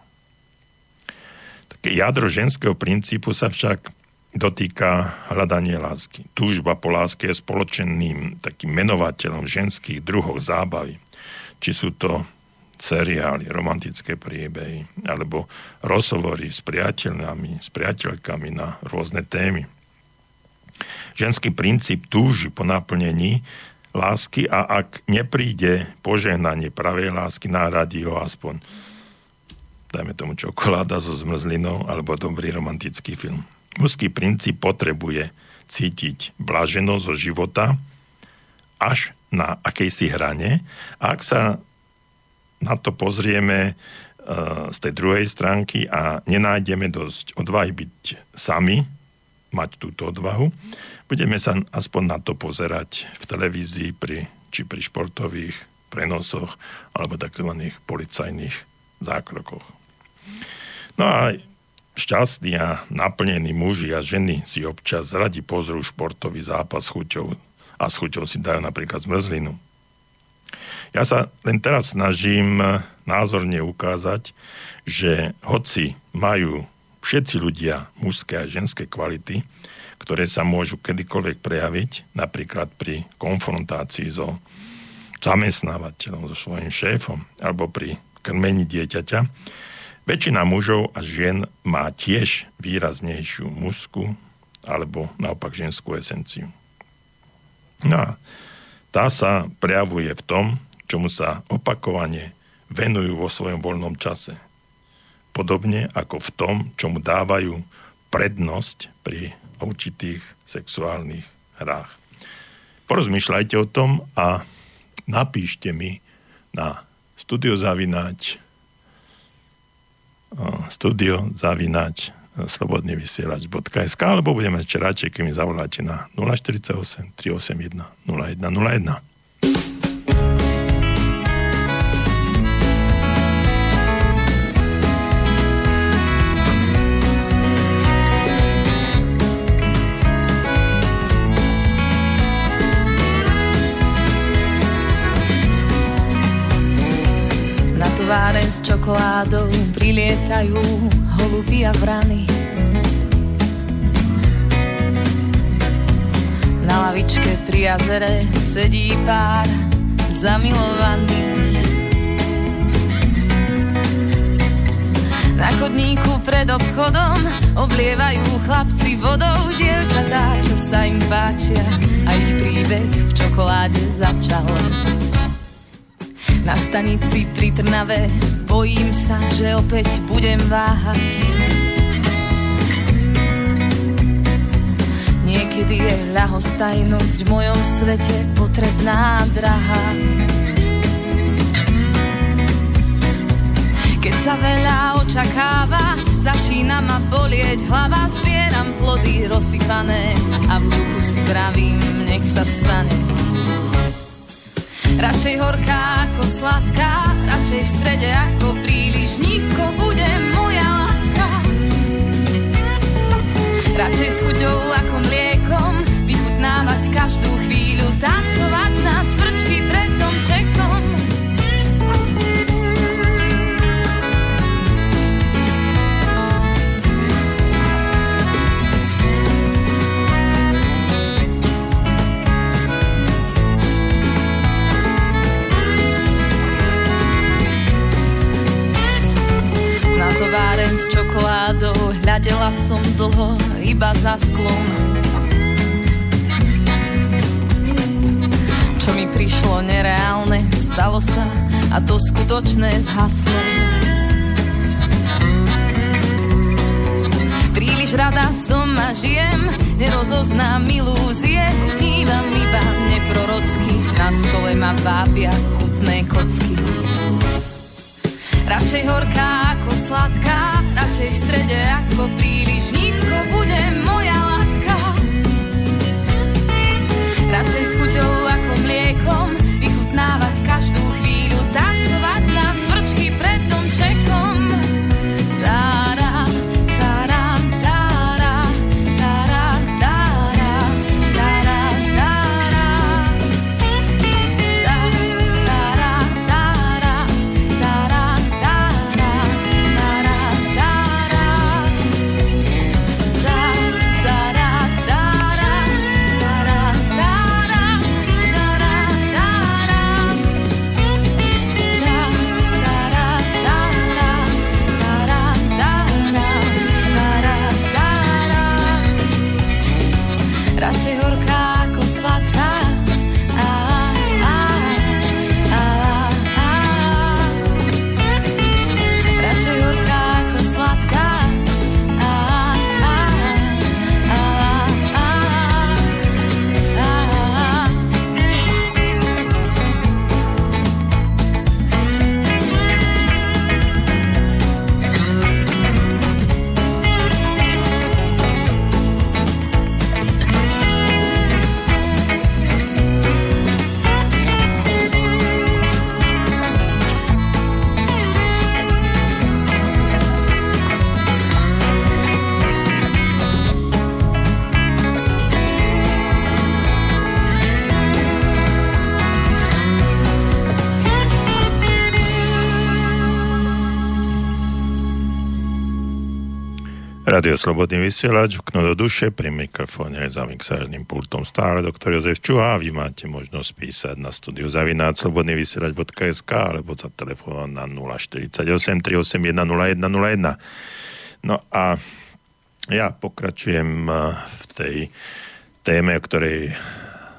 Také jadro ženského princípu sa však dotýka hľadanie lásky. Túžba po láske je spoločeným takým menovateľom ženských druhov zábavy. Či sú to seriály, romantické príbehy, alebo rozhovory s priateľmi, s priateľkami na rôzne témy. Ženský princíp túži po naplnení lásky a ak nepríde požehnanie pravej lásky, náradí ho aspoň dajme tomu čokoláda so zmrzlinou alebo dobrý romantický film. Mužský princíp potrebuje cítiť blaženosť zo života až na akejsi hrane. A ak sa na to pozrieme uh, z tej druhej stránky a nenájdeme dosť odvahy byť sami, mať túto odvahu, budeme sa aspoň na to pozerať v televízii pri, či pri športových prenosoch alebo tzv. policajných zákrokoch. No a šťastní a naplnení muži a ženy si občas radi pozrú športový zápas s chuťou a s chuťou si dajú napríklad zmrzlinu. Ja sa len teraz snažím názorne ukázať, že hoci majú všetci ľudia mužské a ženské kvality, ktoré sa môžu kedykoľvek prejaviť, napríklad pri konfrontácii so zamestnávateľom, so svojím šéfom alebo pri krmení dieťaťa, Väčšina mužov a žien má tiež výraznejšiu mužskú alebo naopak ženskú esenciu. No a tá sa prejavuje v tom, čomu sa opakovane venujú vo svojom voľnom čase. Podobne ako v tom, čomu dávajú prednosť pri určitých sexuálnych hrách. Porozmýšľajte o tom a napíšte mi na studiozavináč studio zavinať slobodný vysielač.sk alebo budeme ešte radšej, keď mi zavoláte na 048 381 0101. s čokoládou prilietajú holuby a vrany. Na lavičke pri jazere sedí pár zamilovaných. Na chodníku pred obchodom oblievajú chlapci vodou dievčatá, čo sa im páčia a ich príbeh v čokoláde začal. Na stanici pri Trnave bojím sa, že opäť budem váhať. Niekedy je ľahostajnosť v mojom svete potrebná drahá. Keď sa veľa očakáva, začína ma bolieť hlava, zbieram plody rozsypané a v duchu si vravím, nech sa stane. Radšej horká ako sladká, radšej v strede ako príliš nízko bude moja látka. Radšej s chuťou ako mliekom, vychutnávať každú chvíľu, tancovať na cvrčky pred domčekom. Továren s čokoládou Hľadela som dlho iba za sklon Čo mi prišlo nereálne, stalo sa a to skutočné zhaslo. Príliš rada som a žijem, nerozoznám ilúzie, snívam iba neprorocky, na stole ma vábia chutné kocky. Radšej horká ako sladká, radšej v strede ako príliš nízko bude moja latka. Radšej s chuťou ako mliekom Radio Slobodný vysielač, okno do duše, pri mikrofóne aj za mixážnym pultom stále doktor Jozef Čuha. Vy máte možnosť písať na studiu zavináč slobodný vysielač.sk alebo za telefón na 048 381 0101. No a ja pokračujem eh, v tej téme, o ktorej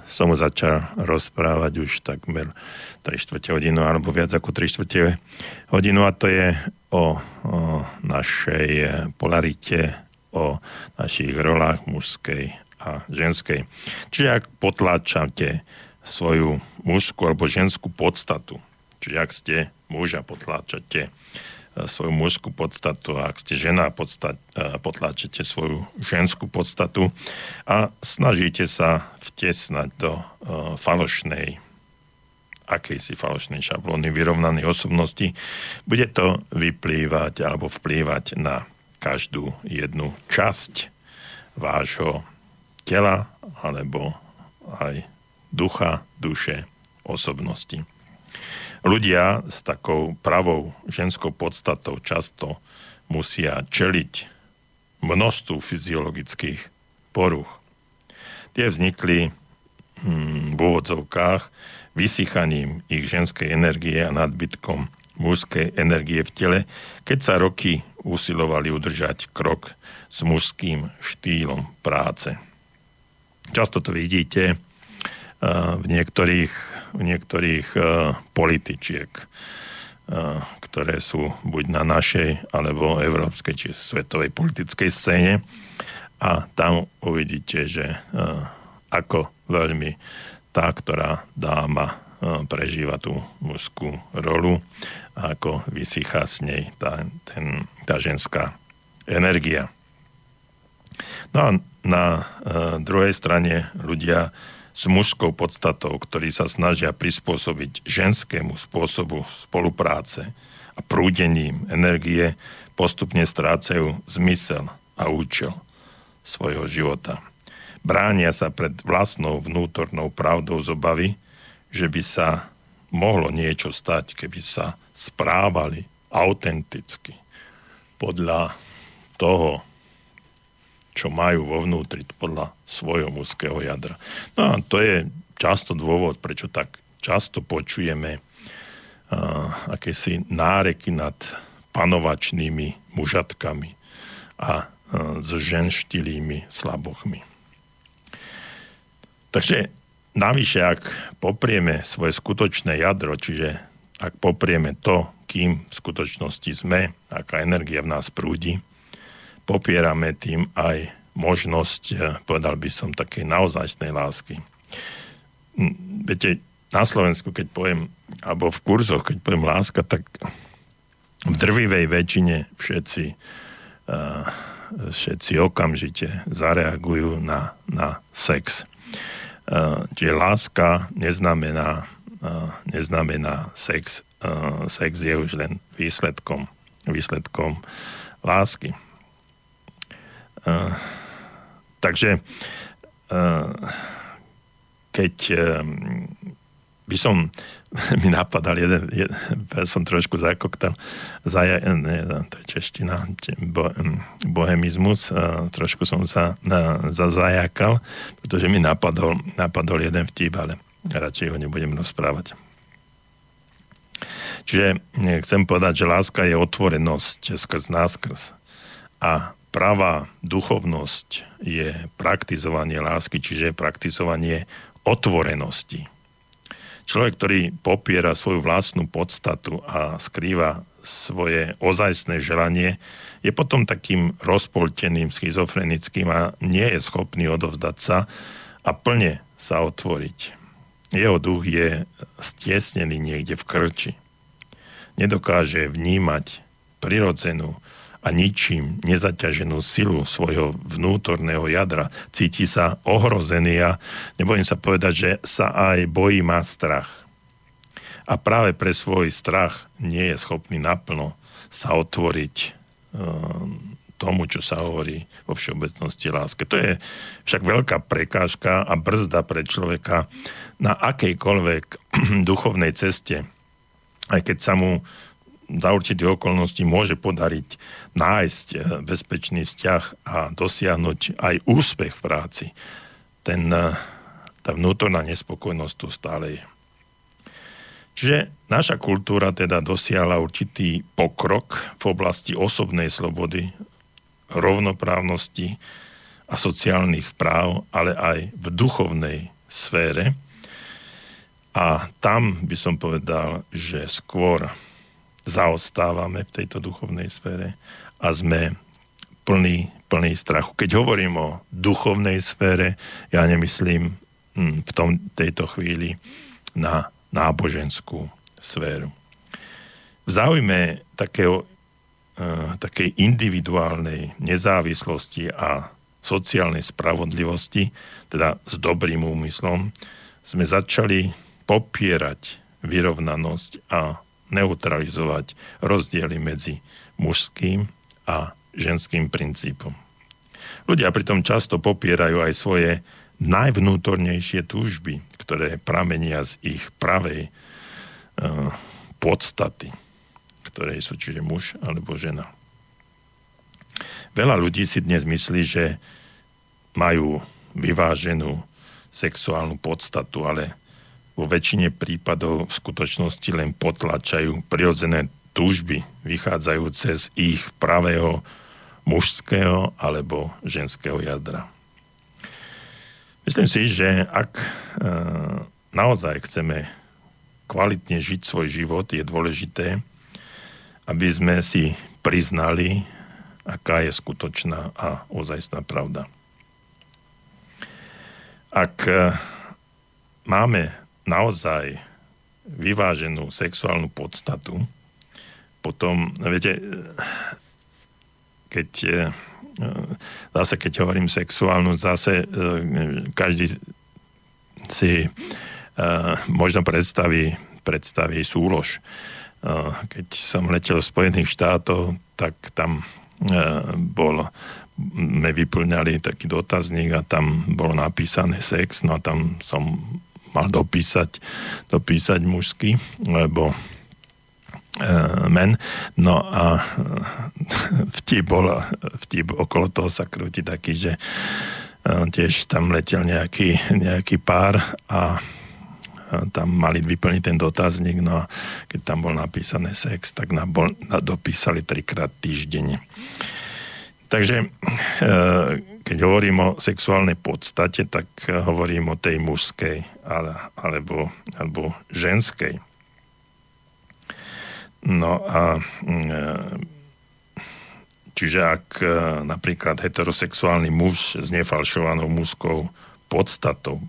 som začal rozprávať už takmer 3 čtvrte hodinu alebo viac ako 3 čtvrte hodinu a to je o, o našej polarite, o našich rolách mužskej a ženskej. Čiže ak potláčate svoju mužskú alebo ženskú podstatu, čiže ak ste muž a potláčate e, svoju mužskú podstatu ak ste žena podstat, e, potláčate svoju ženskú podstatu a snažíte sa vtesnať do uh, falošnej akejsi falošnej šablóny vyrovnanej osobnosti, bude to vyplývať alebo vplývať na každú jednu časť vášho tela alebo aj ducha, duše, osobnosti. Ľudia s takou pravou ženskou podstatou často musia čeliť množstvu fyziologických poruch. Tie vznikli hm, v úvodzovkách vysychaním ich ženskej energie a nadbytkom mužskej energie v tele, keď sa roky usilovali udržať krok s mužským štýlom práce. Často to vidíte uh, v niektorých, v niektorých uh, političiek, uh, ktoré sú buď na našej alebo európskej či svetovej politickej scéne a tam uvidíte, že ako veľmi tá, ktorá dáma e, prežíva tú mužskú rolu ako vysychá s nej tá, ten, tá ženská energia. No a na e, druhej strane ľudia s mužskou podstatou, ktorí sa snažia prispôsobiť ženskému spôsobu spolupráce a prúdením energie, postupne strácajú zmysel a účel svojho života bránia sa pred vlastnou vnútornou pravdou z obavy, že by sa mohlo niečo stať, keby sa správali autenticky podľa toho, čo majú vo vnútri, podľa svojho mužského jadra. No a to je často dôvod, prečo tak často počujeme uh, akési náreky nad panovačnými mužatkami a uh, s ženštilými slabochmi. Takže navyše, ak poprieme svoje skutočné jadro, čiže ak poprieme to, kým v skutočnosti sme, aká energia v nás prúdi, popierame tým aj možnosť, eh, povedal by som, takej naozajstnej lásky. Hm, viete, na Slovensku, keď poviem, alebo v kurzoch, keď poviem láska, tak v drvivej väčšine všetci, uh, všetci okamžite zareagujú na, na sex. Uh, čiže láska neznamená, uh, neznamená sex. Uh, sex je už len výsledkom, výsledkom lásky. Takže keď by som (laughs) mi napadal jeden, jeden som trošku zakoktal, zaja, ne, to je čeština, bo, bohemizmus, a trošku som sa na, zazajakal, pretože mi napadol, napadol jeden vtip, ale radšej ho nebudem rozprávať. Čiže chcem povedať, že láska je otvorenosť skrz náskrz. A pravá duchovnosť je praktizovanie lásky, čiže praktizovanie otvorenosti Človek, ktorý popiera svoju vlastnú podstatu a skrýva svoje ozajstné želanie, je potom takým rozpolteným, schizofrenickým a nie je schopný odovzdať sa a plne sa otvoriť. Jeho duch je stiesnený niekde v krči. Nedokáže vnímať prirodzenú a ničím nezaťaženú silu svojho vnútorného jadra. Cíti sa ohrozený a nebojím sa povedať, že sa aj bojí, má strach. A práve pre svoj strach nie je schopný naplno sa otvoriť um, tomu, čo sa hovorí vo všeobecnosti láske. To je však veľká prekážka a brzda pre človeka na akejkoľvek (clears throat) duchovnej ceste, aj keď sa mu za určité okolnosti môže podariť nájsť eh, bezpečný vzťah a dosiahnuť aj úspech v práci. Ten, eh, tá vnútorná nespokojnosť tu stále je. Čiže naša kultúra teda dosiahla určitý pokrok v oblasti osobnej slobody, rovnoprávnosti a sociálnych práv, ale aj v duchovnej sfére. A tam by som povedal, že skôr zaostávame v tejto duchovnej sfére a sme plný, plný strachu. Keď hovorím o duchovnej sfére, ja nemyslím hm, v tom, tejto chvíli na náboženskú sféru. V záujme takého, uh, takej individuálnej nezávislosti a sociálnej spravodlivosti, teda s dobrým úmyslom, sme začali popierať vyrovnanosť a neutralizovať rozdiely medzi mužským a ženským princípom. Ľudia pritom často popierajú aj svoje najvnútornejšie túžby, ktoré pramenia z ich pravej uh, podstaty, ktoré sú čiže muž alebo žena. Veľa ľudí si dnes myslí, že majú vyváženú sexuálnu podstatu, ale vo väčšine prípadov v skutočnosti len potlačajú prirodzené túžby vychádzajúce z ich pravého mužského alebo ženského jadra. Myslím si, že ak e, naozaj chceme kvalitne žiť svoj život, je dôležité, aby sme si priznali, aká je skutočná a ozajstná pravda. Ak e, máme naozaj vyváženú sexuálnu podstatu, potom, viete, keď e, zase keď hovorím sexuálnu, zase e, každý si e, možno predstaví, predstaví súlož. Keď som letel z Spojených štátov, tak tam bol, sme vyplňali taký dotazník a tam bolo napísané sex, no a tam som mal dopísať, dopísať mužský, lebo e, men. No a vtip, bol, vtip okolo toho sa krúti taký, že e, tiež tam letel nejaký, nejaký pár a tam mali vyplniť ten dotazník, no a keď tam bol napísané sex, tak na, bol, dopísali trikrát týždenne. Takže e, keď hovorím o sexuálnej podstate, tak hovorím o tej mužskej ale, alebo, alebo ženskej. No a čiže ak napríklad heterosexuálny muž s nefalšovanou mužskou podstatou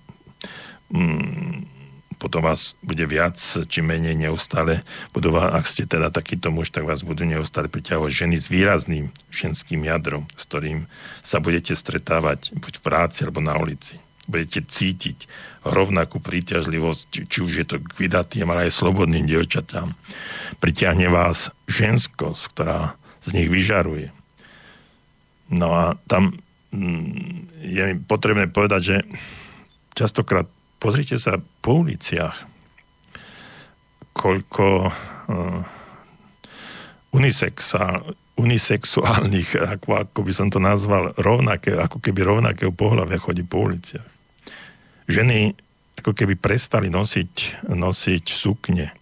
potom vás bude viac či menej neustále, budú vás, ak ste teda takýto muž, tak vás budú neustále priťahovať ženy s výrazným ženským jadrom, s ktorým sa budete stretávať buď v práci alebo na ulici. Budete cítiť rovnakú príťažlivosť, či, už je to k vydatým, ale aj slobodným dievčatám. Pritiahne vás ženskosť, ktorá z nich vyžaruje. No a tam mm, je potrebné povedať, že častokrát pozrite sa po uliciach, koľko uh, unisexa, unisexuálnych, ako, ako by som to nazval, rovnaké, ako keby rovnakého pohľavia chodí po uliciach. Ženy ako keby prestali nosiť, nosiť sukne,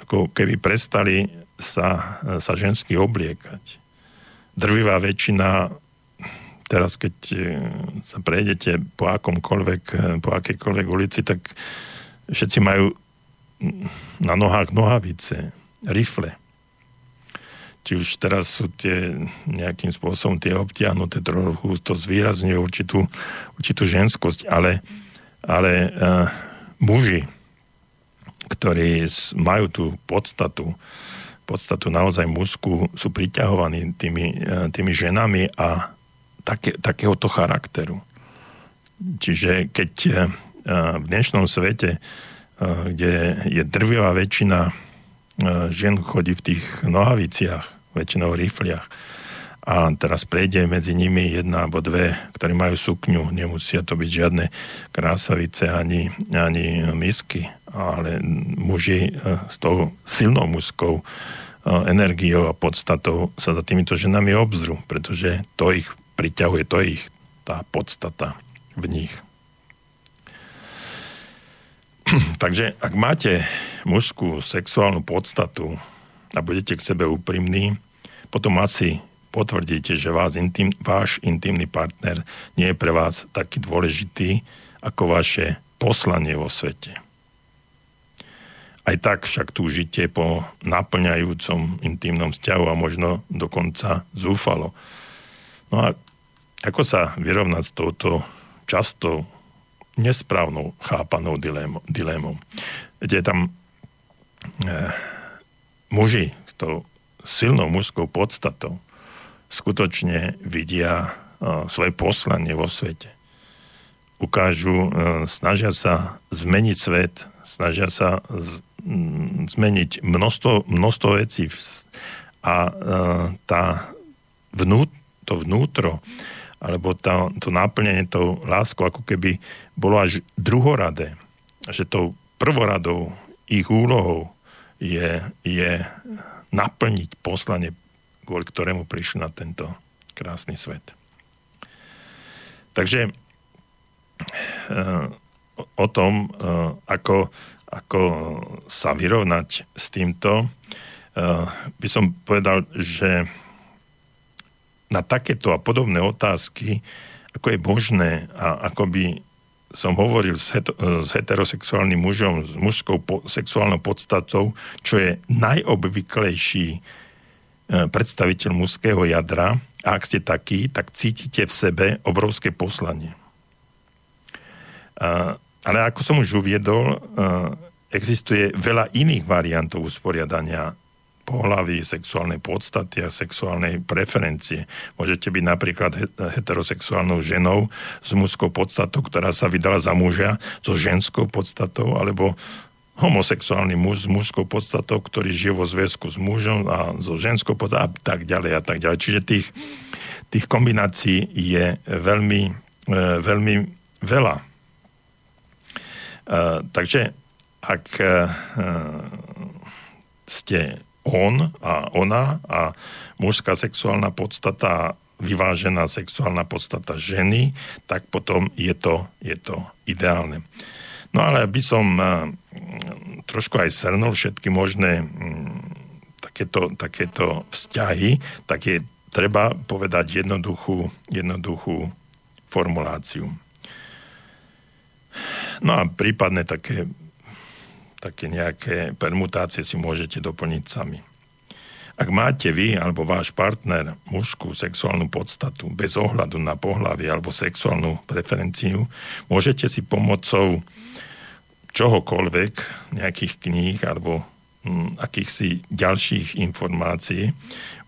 ako keby prestali sa, sa žensky obliekať. Drvivá väčšina teraz keď e, sa prejdete po akomkoľvek, e, po akejkoľvek ulici, tak všetci majú na nohách nohavice, rifle. Či už teraz sú tie nejakým spôsobom tie obtiahnuté trochu, to zvýrazňuje určitú, určitú ženskosť, ale, ale uh, muži, ktorí majú tú podstatu, podstatu naozaj mužskú, sú priťahovaní tými, tými ženami a také, takéhoto charakteru. Čiže keď eh, v dnešnom svete, eh, kde je drvivá väčšina eh, žien chodí v tých nohaviciach, väčšinou rifliach, a teraz prejde medzi nimi jedna alebo dve, ktorí majú sukňu, nemusia to byť žiadne krásavice ani, ani misky, ale muži s tou silnou mužskou energiou a podstatou sa za týmito ženami obzru, pretože to ich priťahuje, to ich tá podstata v nich. (clears throat) Takže ak máte mužskú sexuálnu podstatu a budete k sebe úprimní, potom asi potvrdíte, že vás intim, váš intimný partner nie je pre vás taký dôležitý ako vaše poslanie vo svete. Aj tak však túžite po naplňajúcom intimnom vzťahu a možno dokonca zúfalo. No a ako sa vyrovnať s touto často nesprávnou chápanou dilémou? Viete, tam e, muži s tou silnou mužskou podstatou skutočne vidia e, svoje poslanie vo svete. Ukážu, e, snažia sa zmeniť svet, snažia sa z, m, zmeniť množstvo, množstvo vecí a e, tá vnút, to vnútro alebo tá, to náplnenie tou láskou ako keby bolo až druhoradé. Že tou prvoradou ich úlohou je, je naplniť poslanie, kvôli ktorému prišli na tento krásny svet. Takže uh, o tom, uh, ako, ako sa vyrovnať s týmto, uh, by som povedal, že na takéto a podobné otázky, ako je možné a ako by som hovoril s, het- s heterosexuálnym mužom, s mužskou po- sexuálnou podstatou, čo je najobvyklejší e, predstaviteľ mužského jadra. A ak ste taký, tak cítite v sebe obrovské poslanie. Ale ako som už uviedol, e, existuje veľa iných variantov usporiadania pohlavy, sexuálnej podstaty a sexuálnej preferencie. Môžete byť napríklad heterosexuálnou ženou s mužskou podstatou, ktorá sa vydala za muža, so ženskou podstatou, alebo homosexuálny muž s mužskou podstatou, ktorý žije vo zväzku s mužom a so ženskou podstatou a tak ďalej a tak ďalej. Čiže tých, tých kombinácií je veľmi, e, veľmi veľa. E, takže ak e, ste on a ona a mužská sexuálna podstata vyvážená sexuálna podstata ženy, tak potom je to, je to ideálne. No ale by som uh, trošku aj srnul všetky možné um, takéto, takéto vzťahy, tak je treba povedať jednoduchú, jednoduchú formuláciu. No a prípadne také také nejaké permutácie si môžete doplniť sami. Ak máte vy alebo váš partner mužskú sexuálnu podstatu bez ohľadu na pohlavie alebo sexuálnu preferenciu, môžete si pomocou čohokoľvek, nejakých kníh alebo hm, akýchsi ďalších informácií,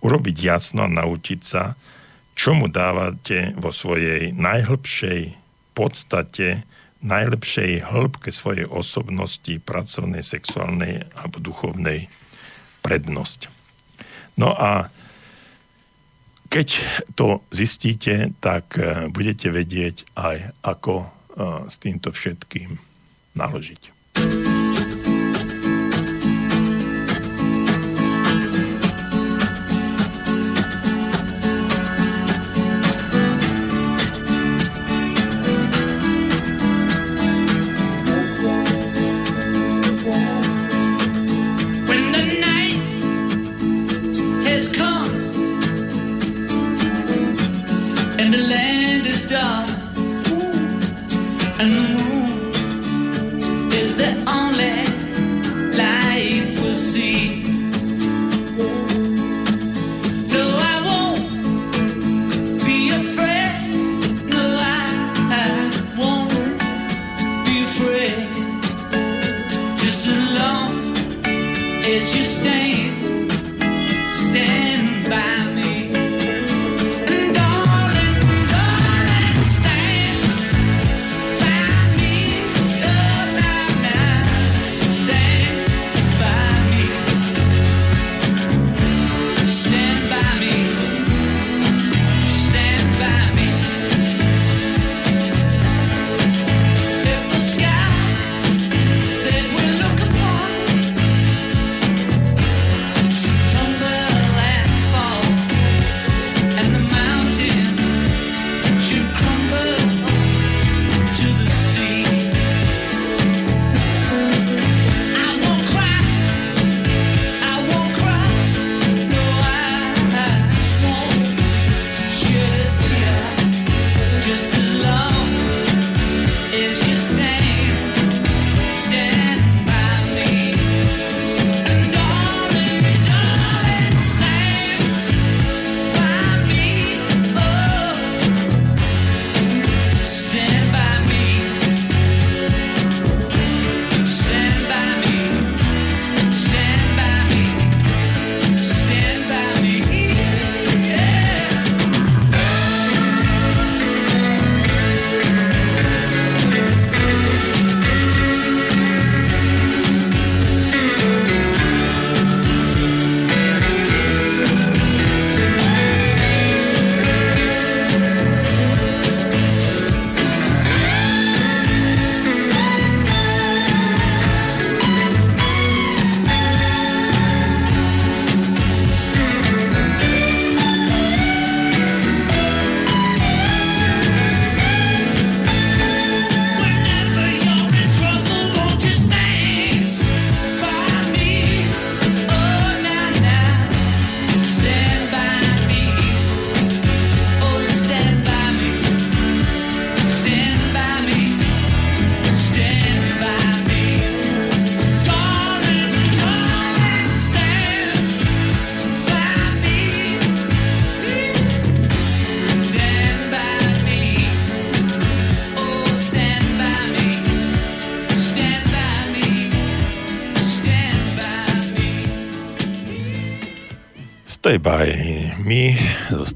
urobiť jasno a naučiť sa, čo mu dávate vo svojej najhlbšej podstate, najlepšej hĺbke svojej osobnosti, pracovnej, sexuálnej alebo duchovnej prednosť. No a keď to zistíte, tak eh, budete vedieť aj, ako eh, s týmto všetkým naložiť.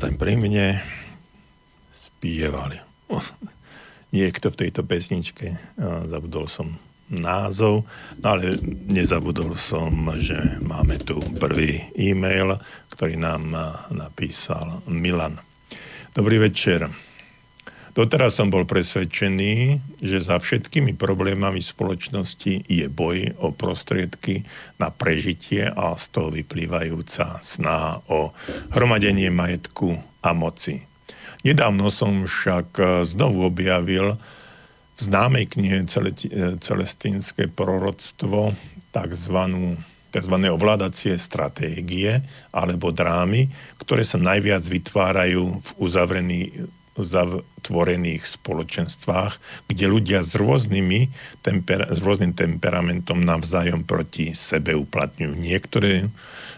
Zostaň pri mne, spievali. (laughs) Niekto v tejto pesničke, zabudol som názov, no ale nezabudol som, že máme tu prvý e-mail, ktorý nám napísal Milan. Dobrý večer. Doteraz som bol presvedčený, že za všetkými problémami spoločnosti je boj o prostriedky na prežitie a z toho vyplývajúca snaha o hromadenie majetku a moci. Nedávno som však znovu objavil v známej knihe Celestínske proroctvo takzvanú tzv. ovládacie stratégie alebo drámy, ktoré sa najviac vytvárajú v uzavrených uzatvorených spoločenstvách, kde ľudia s, rôznymi temper- s rôznym temperamentom navzájom proti sebe uplatňujú. Niektoré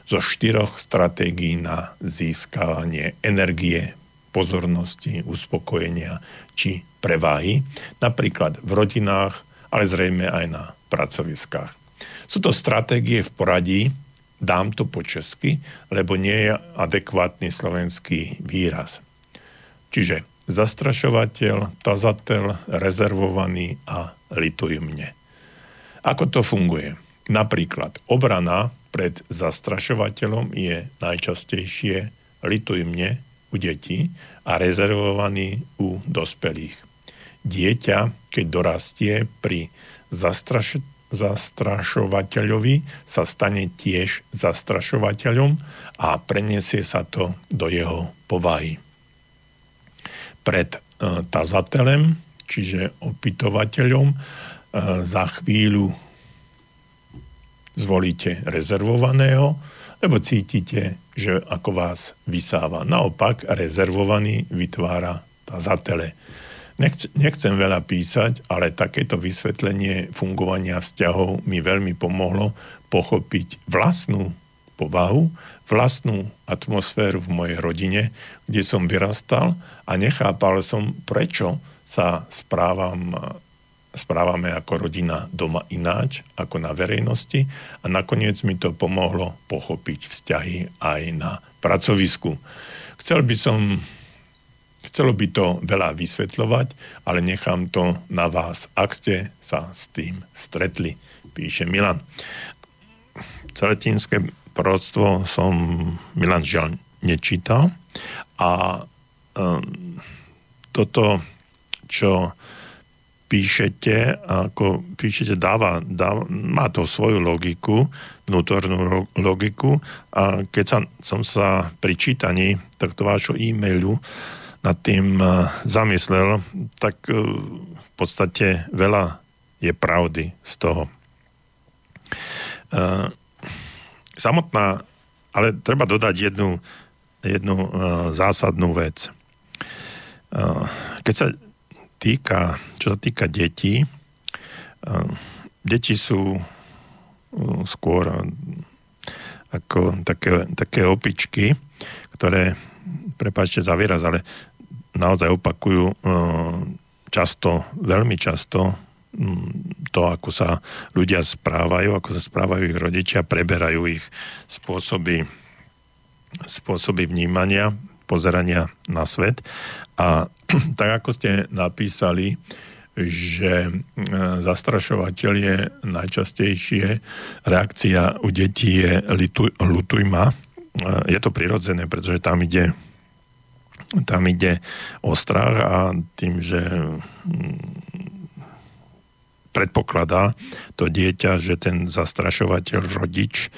zo štyroch stratégií na získavanie energie, pozornosti, uspokojenia či preváhy, napríklad v rodinách, ale zrejme aj na pracoviskách. Sú to stratégie v poradí, dám to po česky, lebo nie je adekvátny slovenský výraz. Čiže zastrašovateľ, tazateľ, rezervovaný a lituj mne. Ako to funguje? Napríklad obrana pred zastrašovateľom je najčastejšie lituj mne u detí a rezervovaný u dospelých. Dieťa, keď dorastie pri zastrašovateľom, zastrašovateľovi sa stane tiež zastrašovateľom a preniesie sa to do jeho povahy. Pred e, tazatelem, čiže opytovateľom, e, za chvíľu zvolíte rezervovaného, lebo cítite, že ako vás vysáva. Naopak, rezervovaný vytvára tazatele. Nechcem, veľa písať, ale takéto vysvetlenie fungovania vzťahov mi veľmi pomohlo pochopiť vlastnú povahu, vlastnú atmosféru v mojej rodine, kde som vyrastal a nechápal som, prečo sa správam, správame ako rodina doma ináč, ako na verejnosti a nakoniec mi to pomohlo pochopiť vzťahy aj na pracovisku. Chcel by som Chcelo by to veľa vysvetľovať, ale nechám to na vás, ak ste sa s tým stretli, píše Milan. Celetínske prorodstvo som Milan žiaľ nečítal a um, toto, čo píšete, ako píšete, dáva, dáva, má to svoju logiku, vnútornú logiku a keď sa, som sa pri čítaní takto vášho e-mailu nad tým eh, zamyslel, tak eh, v podstate veľa je pravdy z toho. Samotná, ale treba dodať jednu, jednu zásadnú vec. Keď sa týka, čo sa týka detí, deti sú skôr ako také, také opičky, ktoré, prepáčte za výraz, ale naozaj opakujú e, často, veľmi často to, ako sa ľudia správajú, ako sa správajú ich rodičia, preberajú ich spôsoby, spôsoby vnímania, pozerania na svet. A (clears throat) tak ako ste napísali, že e, zastrašovateľ je najčastejšie, reakcia u detí je lutuj, lutuj ma. E, je to prirodzené, pretože tam ide tam ide o strach a tým, že mm, predpokladá to dieťa, že ten zastrašovateľ rodič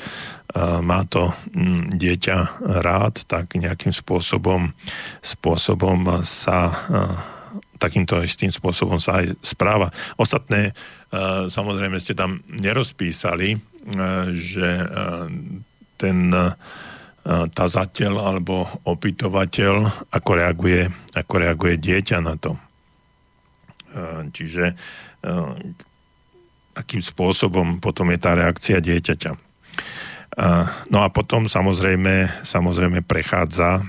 má to mm, dieťa rád, tak nejakým spôsobom, spôsobom sa takýmto istým spôsobom sa aj správa. Ostatné samozrejme ste tam nerozpísali, že ten tazateľ alebo opytovateľ, ako reaguje, ako reaguje dieťa na to. Čiže akým spôsobom potom je tá reakcia dieťaťa. No a potom samozrejme, samozrejme prechádza,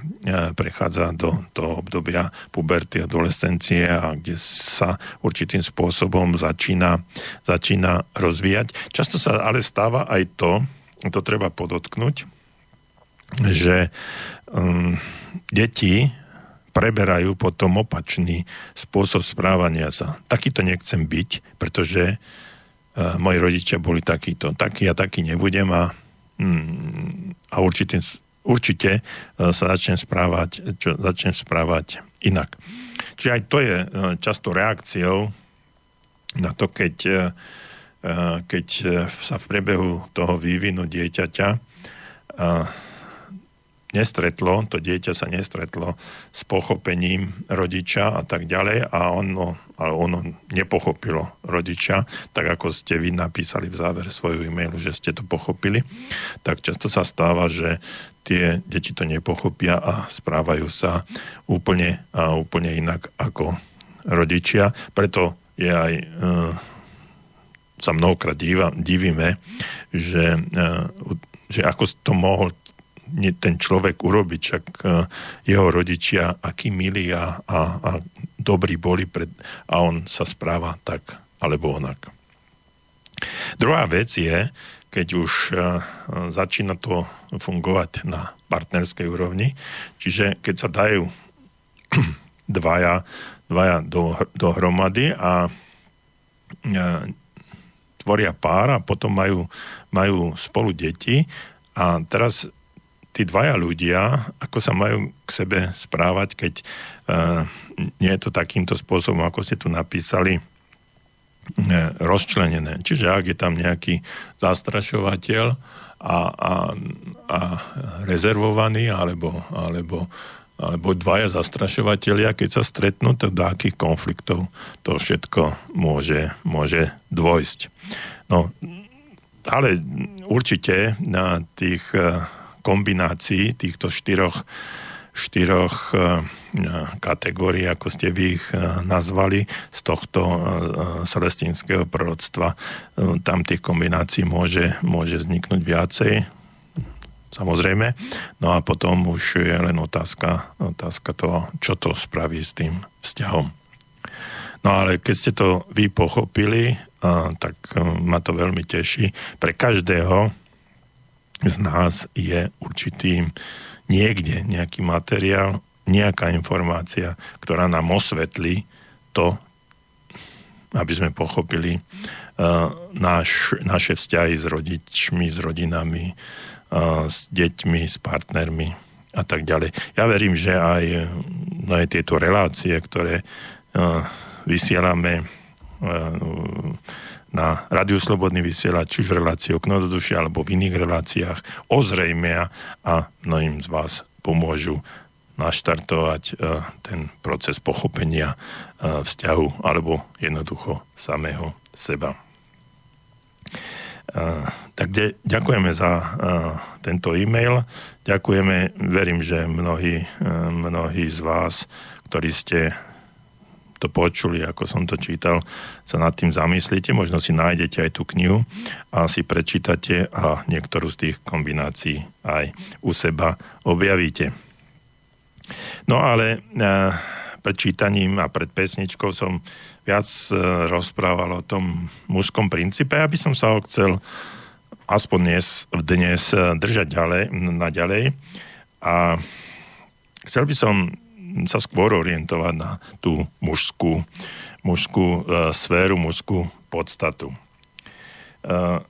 prechádza do toho obdobia puberty, adolescencie a kde sa určitým spôsobom začína, začína rozvíjať. Často sa ale stáva aj to, to treba podotknúť, že um, deti preberajú potom opačný spôsob správania sa. Takýto nechcem byť, pretože uh, moji rodičia boli takíto. Taký a taký nebudem a, um, a určite, určite uh, sa začnem správať, čo, začnem správať inak. Čiže aj to je uh, často reakciou na to, keď, keď sa v priebehu toho vývinu dieťaťa nestretlo, to dieťa sa nestretlo s pochopením rodiča a tak ďalej a ono, ale ono nepochopilo rodiča, tak ako ste vy napísali v závere svojho e-mailu, že ste to pochopili, tak často sa stáva, že tie deti to nepochopia a správajú sa úplne, a úplne inak ako rodičia. Preto je aj e, sa mnohokrát diva, divíme, že, e, že ako to mohol ten človek urobiť, čak e, jeho rodičia, akí milí a, a, a dobrí boli pred, a on sa správa tak alebo onak. Druhá vec je, keď už e, začína to fungovať na partnerskej úrovni, čiže keď sa dajú (clears throat) dvaja, dvaja do, dohromady a tvoria pár a potom majú, majú spolu deti a teraz tí dvaja ľudia, ako sa majú k sebe správať, keď nie je to takýmto spôsobom, ako ste tu napísali, uh, rozčlenené. Čiže ak je tam nejaký zastrašovateľ a, a, a rezervovaný, alebo, alebo, alebo dvaja zastrašovateľia, keď sa stretnú, tak do akých konfliktov to všetko môže, môže dôjsť. No, ale určite na tých eh, kombinácií týchto štyroch, štyroch eh, kategórií, ako ste vy ich eh, nazvali, z tohto celestinského proroctva. Tam tých kombinácií môže, môže vzniknúť viacej, samozrejme. No a potom už je len otázka, otázka toho, čo to spraví s tým vzťahom. No ale keď ste to vy pochopili, tak e, ma to veľmi teší. Pre každého z nás je určitý niekde nejaký materiál, nejaká informácia, ktorá nám osvetlí to, aby sme pochopili uh, náš, naše vzťahy s rodičmi, s rodinami, uh, s deťmi, s partnermi a tak ďalej. Ja verím, že aj, aj tieto relácie, ktoré uh, vysielame e, na Radiu Slobodný vysielač, či už v relácii Okno do duše, alebo v iných reláciách, ozrejmia a mnohým z vás pomôžu naštartovať e, ten proces pochopenia e, vzťahu alebo jednoducho samého seba. Tak ďakujeme za tento e-mail. Ďakujeme, verím, že mnohí, mnohí z vás, ktorí ste to počuli, ako som to čítal, sa nad tým zamyslíte, možno si nájdete aj tú knihu a si prečítate a niektorú z tých kombinácií aj u seba objavíte. No ale e, pred čítaním a pred pesničkou som viac e, rozprával o tom mužskom princípe, aby som sa ho chcel aspoň dnes, dnes e, držať ďalej, naďalej. A chcel by som sa skôr orientovať na tú mužskú, mužskú uh, sféru, mužskú podstatu. Uh,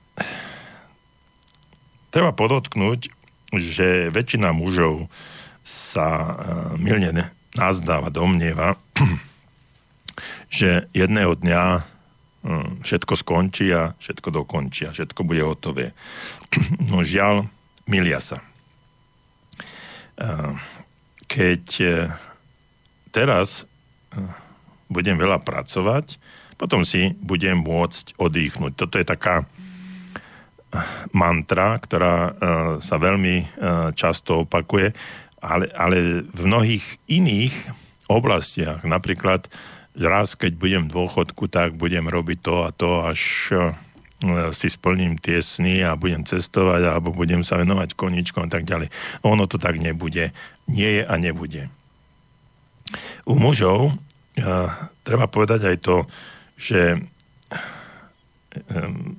treba podotknúť, že väčšina mužov sa uh, milne nazdáva, domnieva, (clears throat) že jedného dňa všetko skončí a všetko dokončí a všetko bude hotové. (clears throat) No žiaľ, milia sa. Keď teraz eh, budem veľa pracovať, potom si budem môcť oddychnúť. Toto je taká eh, mantra, ktorá eh, sa veľmi často opakuje, ale, ale v mnohých iných oblastiach, napríklad raz, keď budem dôchodku, tak budem robiť to a to, až si splním tie sny a budem cestovať alebo budem sa venovať koničkom a tak ďalej. Ono to tak nebude. Nie je a nebude. U mužov treba povedať aj to, že um,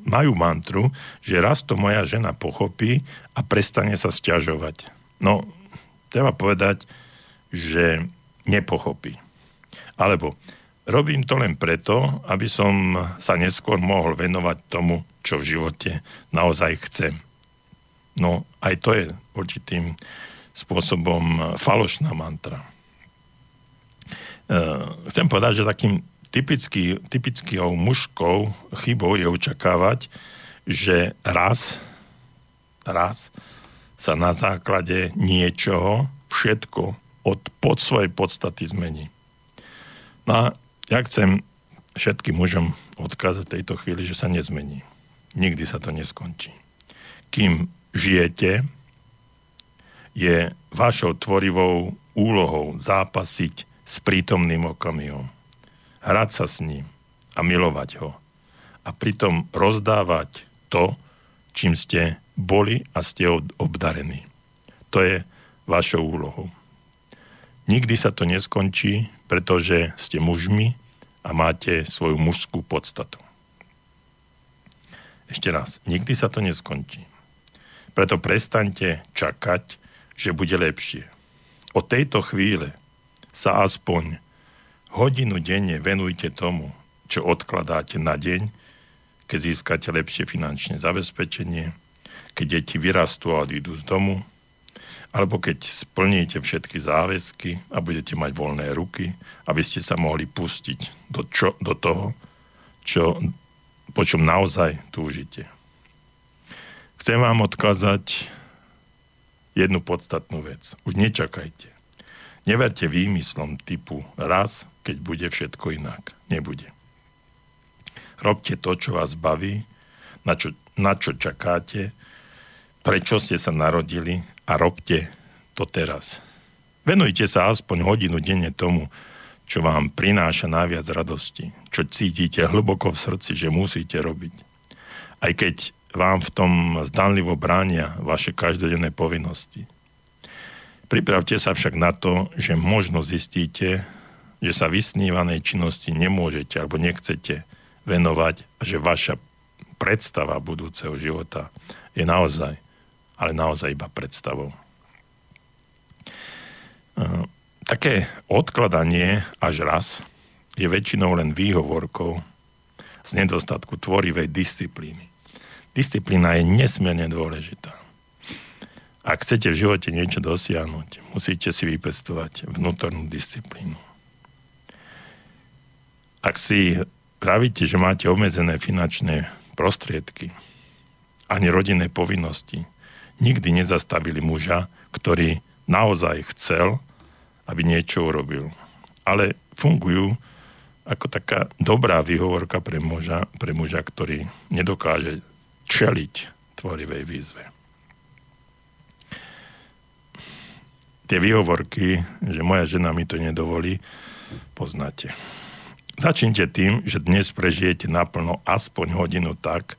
majú mantru, že raz to moja žena pochopí a prestane sa stiažovať. No, treba povedať, že nepochopí. Alebo robím to len preto, aby som sa neskôr mohol venovať tomu, čo v živote naozaj chcem. No, aj to je určitým spôsobom falošná mantra. Eh, chcem povedať, že takým typický, typickou mužskou chybou je očakávať, že raz, raz sa na základe niečoho všetko od pod svojej podstaty zmení. No a ja chcem všetkým mužom odkázať tejto chvíli, že sa nezmení. Nikdy sa to neskončí. Kým žijete, je vašou tvorivou úlohou zápasiť s prítomným okamihom. Hrať sa s ním a milovať ho. A pritom rozdávať to, čím ste boli a ste obdarení. To je vašou úlohou. Nikdy sa to neskončí, pretože ste mužmi a máte svoju mužskú podstatu. Ešte raz, nikdy sa to neskončí. Preto prestaňte čakať, že bude lepšie. Od tejto chvíle sa aspoň hodinu denne venujte tomu, čo odkladáte na deň, keď získate lepšie finančné zabezpečenie, keď deti vyrastú a odídu z domu, alebo keď splníte všetky záväzky a budete mať voľné ruky, aby ste sa mohli pustiť do, čo, do toho, čo, po čom naozaj túžite. Chcem vám odkázať jednu podstatnú vec. Už nečakajte. Neverte výmyslom typu raz, keď bude všetko inak. Nebude. Robte to, čo vás baví, na čo, na čo čakáte, prečo ste sa narodili a robte to teraz. Venujte sa aspoň hodinu denne tomu, čo vám prináša najviac radosti, čo cítite hlboko v srdci, že musíte robiť. Aj keď vám v tom zdanlivo bránia vaše každodenné povinnosti. Pripravte sa však na to, že možno zistíte, že sa vysnívanej činnosti nemôžete alebo nechcete venovať a že vaša predstava budúceho života je naozaj ale naozaj iba predstavou. Také odkladanie až raz je väčšinou len výhovorkou z nedostatku tvorivej disciplíny. Disciplína je nesmierne dôležitá. Ak chcete v živote niečo dosiahnuť, musíte si vypestovať vnútornú disciplínu. Ak si pravíte, že máte obmedzené finančné prostriedky, ani rodinné povinnosti, nikdy nezastavili muža, ktorý naozaj chcel, aby niečo urobil. Ale fungujú ako taká dobrá výhovorka pre muža, pre muža, ktorý nedokáže čeliť tvorivej výzve. Tie výhovorky, že moja žena mi to nedovolí, poznáte. Začnite tým, že dnes prežijete naplno aspoň hodinu tak,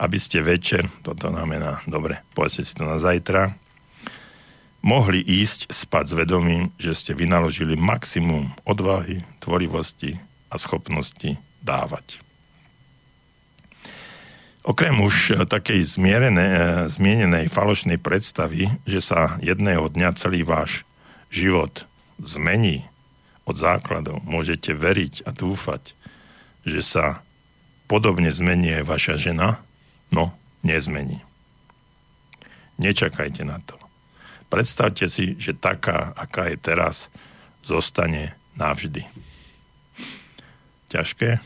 aby ste večer, toto znamená, dobre, povedzte si to na zajtra, mohli ísť spať s vedomím, že ste vynaložili maximum odvahy, tvorivosti a schopnosti dávať. Okrem už takej zmierené, zmienenej falošnej predstavy, že sa jedného dňa celý váš život zmení od základov, môžete veriť a dúfať, že sa podobne zmení aj vaša žena, No, nezmení. Nečakajte na to. Predstavte si, že taká, aká je teraz, zostane navždy. Ťažké?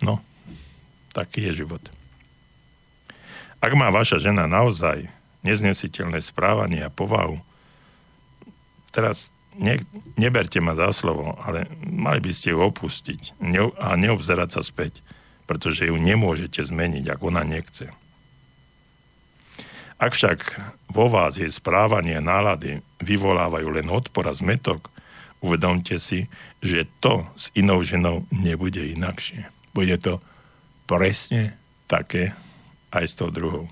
No, taký je život. Ak má vaša žena naozaj neznesiteľné správanie a povahu, teraz ne, neberte ma za slovo, ale mali by ste ju opustiť a neobzerať sa späť pretože ju nemôžete zmeniť, ak ona nechce. Ak však vo vás jej správanie a nálady vyvolávajú len odpor a zmetok, uvedomte si, že to s inou ženou nebude inakšie. Bude to presne také aj s tou druhou.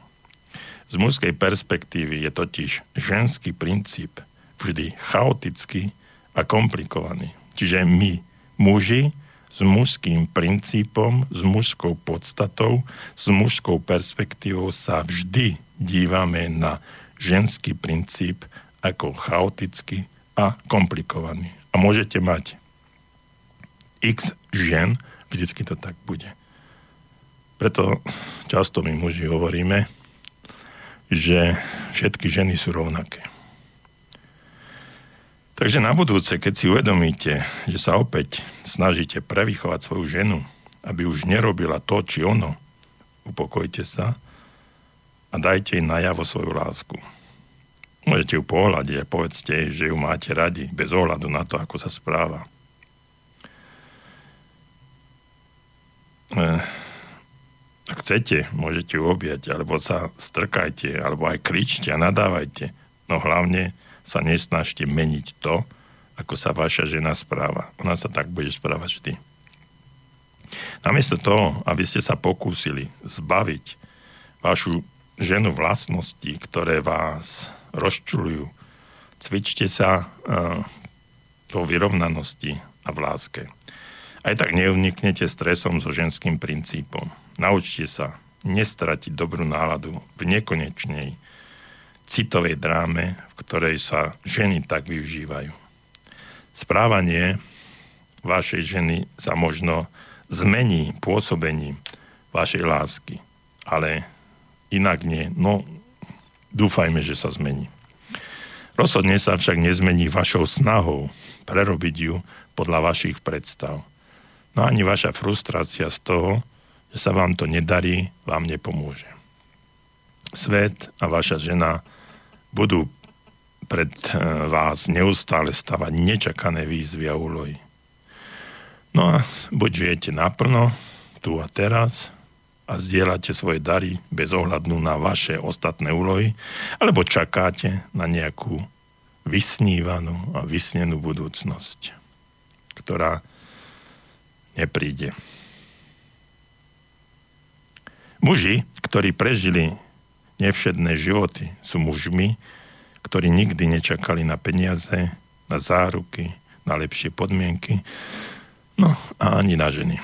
Z mužskej perspektívy je totiž ženský princíp vždy chaotický a komplikovaný. Čiže my, muži, s mužským princípom, s mužskou podstatou, s mužskou perspektívou sa vždy dívame na ženský princíp ako chaotický a komplikovaný. A môžete mať x žen, vždycky to tak bude. Preto často my muži hovoríme, že všetky ženy sú rovnaké. Takže na budúce, keď si uvedomíte, že sa opäť snažíte prevychovať svoju ženu, aby už nerobila to, či ono, upokojte sa a dajte jej najavo svoju lásku. Môžete ju pohľadiť a povedzte jej, že ju máte radi, bez ohľadu na to, ako sa správa. E, chcete, môžete ju objať, alebo sa strkajte, alebo aj kričte a nadávajte. No hlavne sa nesnažte meniť to, ako sa vaša žena správa. Ona sa tak bude správať vždy. Namiesto toho, aby ste sa pokúsili zbaviť vašu ženu vlastnosti, ktoré vás rozčulujú. Cvičte sa uh, vo vyrovnanosti a v láske. Aj tak neuniknete stresom so ženským princípom. Naučte sa nestratiť dobrú náladu v nekonečnej citovej dráme, v ktorej sa ženy tak využívajú. Správanie vašej ženy sa možno zmení pôsobením vašej lásky, ale inak nie. No, Dúfajme, že sa zmení. Rozhodne sa však nezmení vašou snahou prerobiť ju podľa vašich predstav. No ani vaša frustrácia z toho, že sa vám to nedarí, vám nepomôže. Svet a vaša žena budú pred eh, vás neustále stavať nečakané výzvy a úlohy. No a buď žijete naplno, tu a teraz, a zdieľate svoje dary bez ohľadu na vaše ostatné úlohy, alebo čakáte na nejakú vysnívanú a vysnenú budúcnosť, ktorá nepríde. Muži, ktorí prežili nevšedné životy, sú mužmi, ktorí nikdy nečakali na peniaze, na záruky, na lepšie podmienky, no a ani na ženy.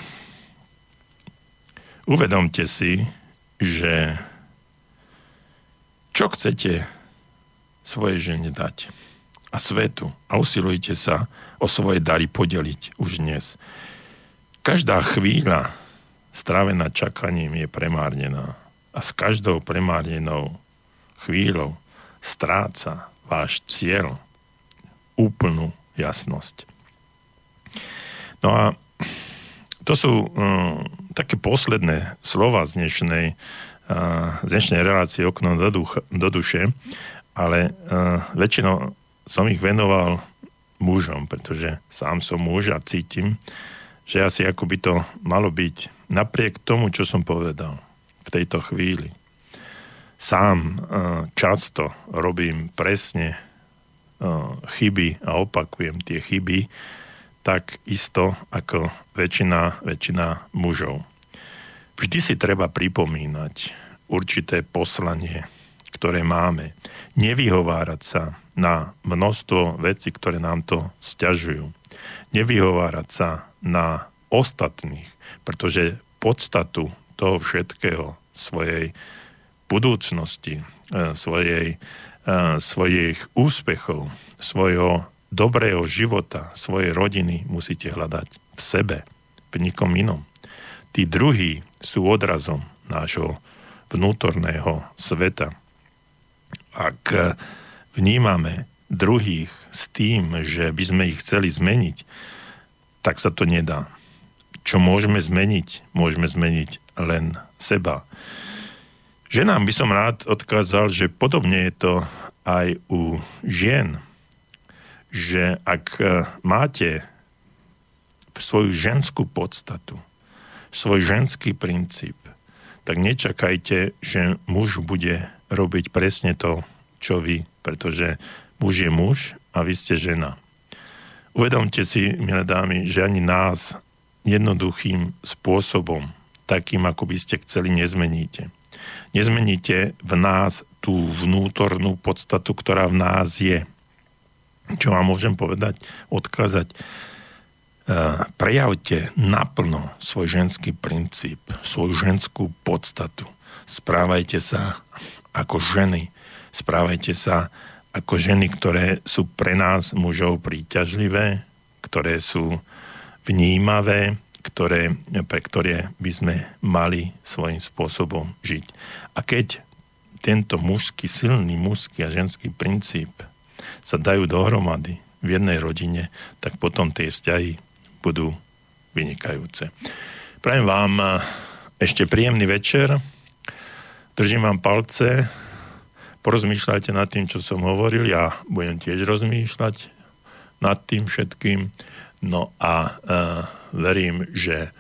Uvedomte si, že čo chcete svojej žene dať a svetu a usilujte sa o svoje dary podeliť už dnes. Každá chvíľa strávená čakaním je premárnená a s každou premárnenou chvíľou stráca váš cieľ úplnú jasnosť. No a to sú um, také posledné slova z dnešnej, uh, z dnešnej relácie okno do, ducha, do duše, ale uh, väčšinou som ich venoval mužom, pretože sám som muž a cítim, že asi ako by to malo byť napriek tomu, čo som povedal v tejto chvíli. Sám uh, často robím presne uh, chyby a opakujem tie chyby, tak isto ako väčšina, väčšina mužov. Vždy si treba pripomínať určité poslanie, ktoré máme. Nevyhovárať sa na množstvo vecí, ktoré nám to stiažujú. Nevyhovárať sa na ostatných, pretože podstatu toho všetkého svojej budúcnosti, e, svojej, e, svojich úspechov, svojho dobrého života svojej rodiny musíte hľadať v sebe, v nikom inom. Tí druhí sú odrazom nášho vnútorného sveta. Ak vnímame druhých s tým, že by sme ich chceli zmeniť, tak sa to nedá. Čo môžeme zmeniť? Môžeme zmeniť len seba. Ženám by som rád odkázal, že podobne je to aj u žien, že ak e, máte svoju ženskú podstatu, svoj ženský princíp, tak nečakajte, že muž bude robiť presne to, čo vy, pretože muž je muž a vy ste žena. Uvedomte si, milé dámy, že ani nás jednoduchým spôsobom, takým, ako by ste chceli, nezmeníte. Nezmeníte v nás tú vnútornú podstatu, ktorá v nás je čo vám môžem povedať, odkázať, e, prejavte naplno svoj ženský princíp, svoju ženskú podstatu. Správajte sa ako ženy. Správajte sa ako ženy, ktoré sú pre nás mužov príťažlivé, ktoré sú vnímavé, ktoré, pre ktoré by sme mali svojím spôsobom žiť. A keď tento mužský, silný mužský a ženský princíp sa dajú dohromady v jednej rodine, tak potom tie vzťahy budú vynikajúce. Prajem vám eh, ešte príjemný večer. Držím vám palce porozmýšľajte nad tým, čo som hovoril. Ja budem tiež rozmýšľať nad tým všetkým. No a e, verím, že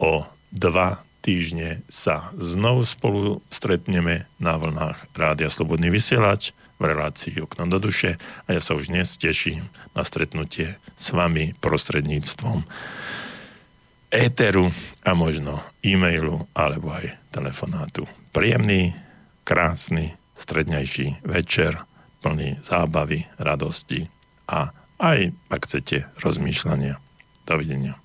o dva týždne sa znovu spolu stretneme na vlnách Rádia Slobodný vysielač v relácii Okno do duše a ja sa už dnes teším na stretnutie s vami prostredníctvom éteru a možno e-mailu alebo aj telefonátu. Príjemný, krásny, strednejší večer plný zábavy, radosti a aj, ak chcete, rozmýšľania. Dovidenia.